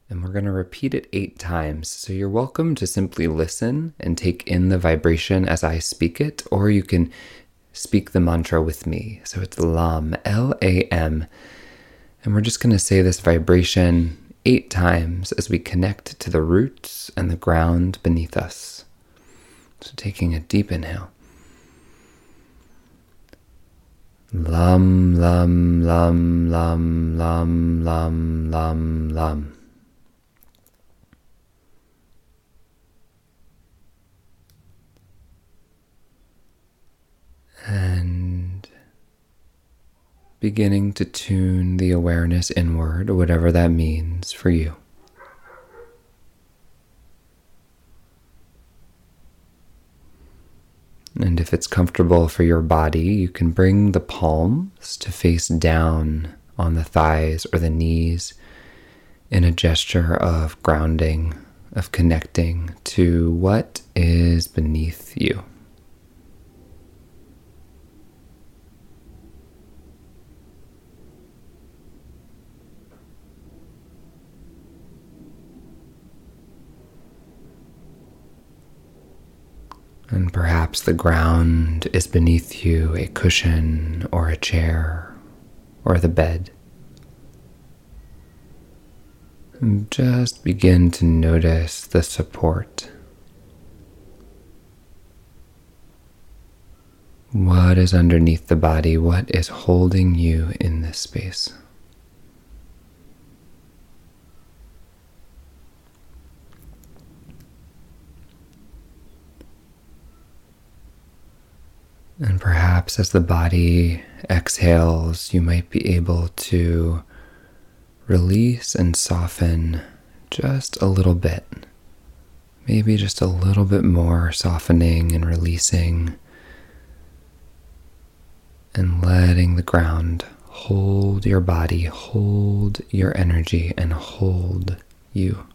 And we're going to repeat it eight times. So you're welcome to simply listen and take in the vibration as I speak it, or you can speak the mantra with me. So it's LAM, L A M. And we're just going to say this vibration eight times as we connect to the roots and the ground beneath us. So taking a deep inhale. Lam, lam, lam, lam, lam, lam, lam, lam. And beginning to tune the awareness inward, whatever that means for you. And if it's comfortable for your body, you can bring the palms to face down on the thighs or the knees in a gesture of grounding, of connecting to what is beneath you. And perhaps the ground is beneath you a cushion or a chair or the bed. And just begin to notice the support. What is underneath the body? What is holding you in this space? And perhaps as the body exhales, you might be able to release and soften just a little bit. Maybe just a little bit more softening and releasing, and letting the ground hold your body, hold your energy, and hold you.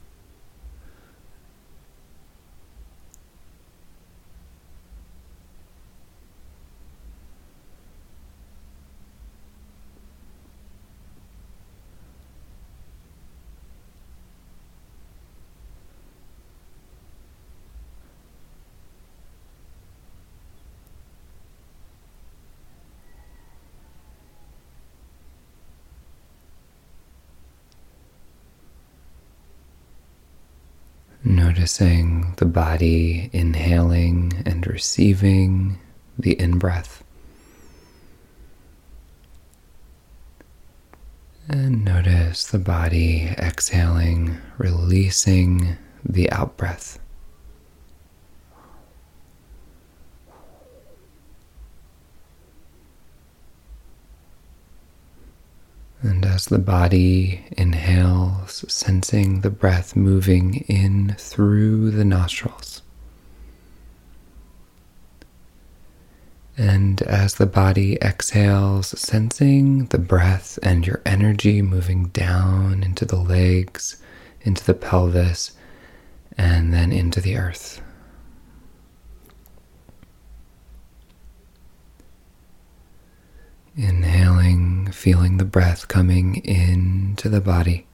Noticing the body inhaling and receiving the in breath. And notice the body exhaling, releasing the out breath. And as the body inhales, sensing the breath moving in through the nostrils. And as the body exhales, sensing the breath and your energy moving down into the legs, into the pelvis, and then into the earth. Inhaling, feeling the breath coming into the body.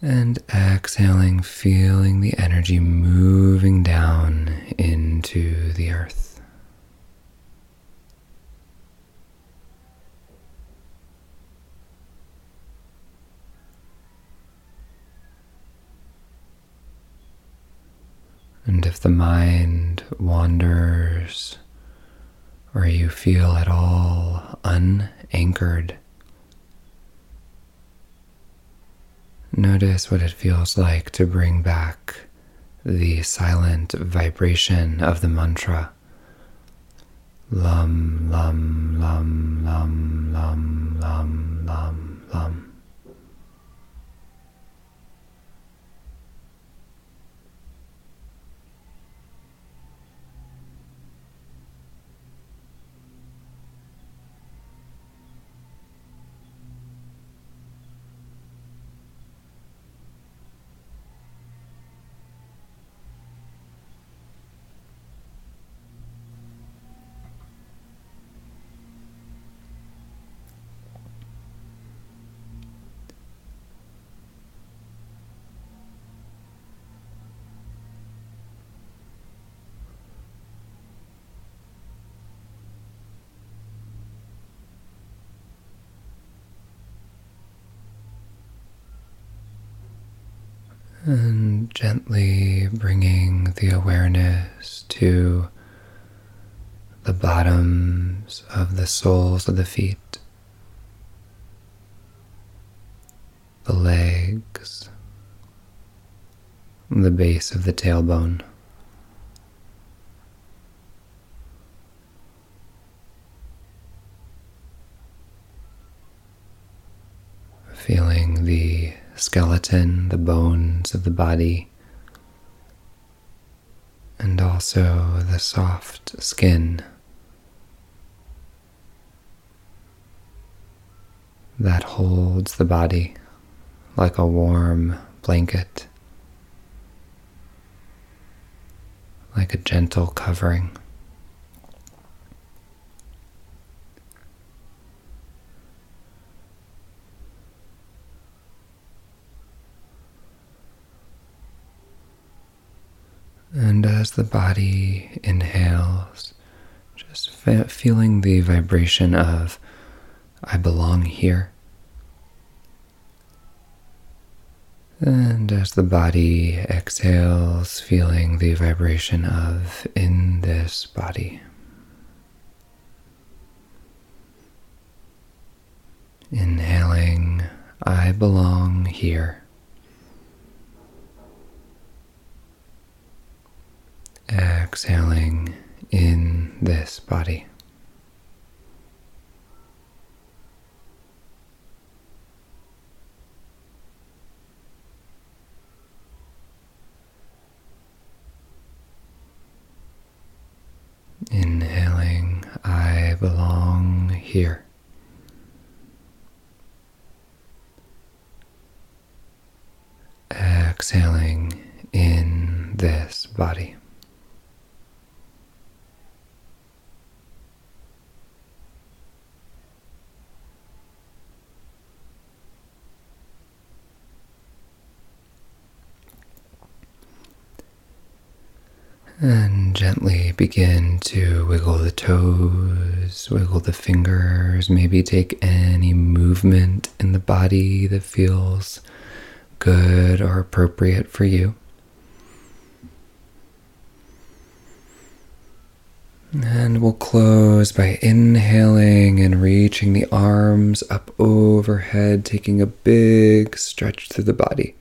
And exhaling, feeling the energy moving down into the earth. And if the mind wanders, or you feel at all unanchored, notice what it feels like to bring back the silent vibration of the mantra. Lum, lum, lum, lum, lum, lum, lum, lum. And gently bringing the awareness to the bottoms of the soles of the feet, the legs, the base of the tailbone. Feeling the skeleton, the bones of the body, and also the soft skin that holds the body like a warm blanket, like a gentle covering. And as the body inhales, just feeling the vibration of, I belong here. And as the body exhales, feeling the vibration of, in this body. Inhaling, I belong here. Exhaling in this body. Inhaling, I belong here. Exhaling in this body. And gently begin to wiggle the toes, wiggle the fingers, maybe take any movement in the body that feels good or appropriate for you. And we'll close by inhaling and reaching the arms up overhead, taking a big stretch through the body.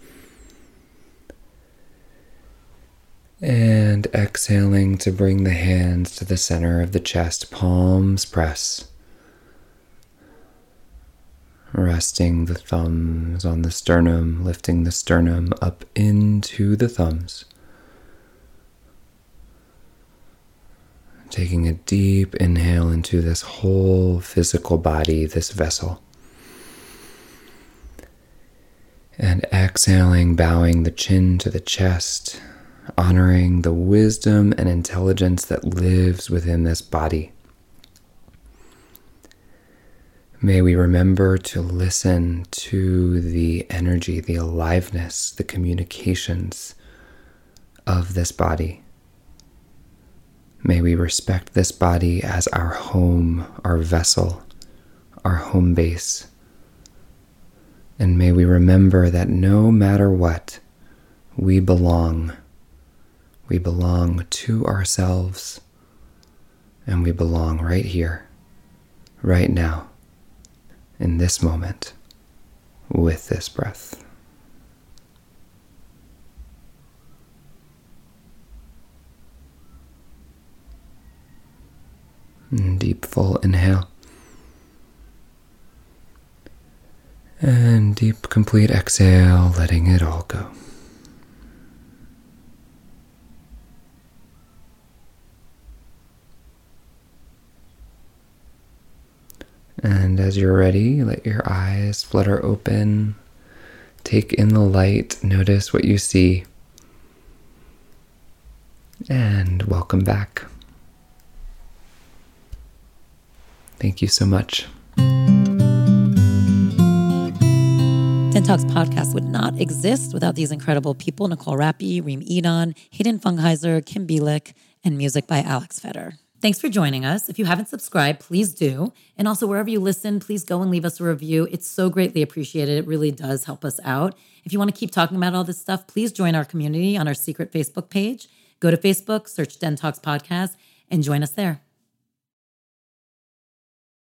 And exhaling to bring the hands to the center of the chest, palms press. Resting the thumbs on the sternum, lifting the sternum up into the thumbs. Taking a deep inhale into this whole physical body, this vessel. And exhaling, bowing the chin to the chest honoring the wisdom and intelligence that lives within this body. May we remember to listen to the energy, the aliveness, the communications of this body. May we respect this body as our home, our vessel, our home base. And may we remember that no matter what, we belong We belong to ourselves, and we belong right here, right now, in this moment, with this breath. And deep, full inhale. And deep, complete exhale, letting it all go. And as you're ready, let your eyes flutter open. Take in the light, notice what you see. And welcome back. Thank you so much. Den Talks podcast would not exist without these incredible people Nicole Rappi, Reem Edon, Hayden Fungheiser, Kim Bielik, and music by Alex Feder. Thanks for joining us. If you haven't subscribed, please do. And also, wherever you listen, please go and leave us a review. It's so greatly appreciated. It really does help us out. If you want to keep talking about all this stuff, please join our community on our secret Facebook page. Go to Facebook, search Den Talks Podcast, and join us there.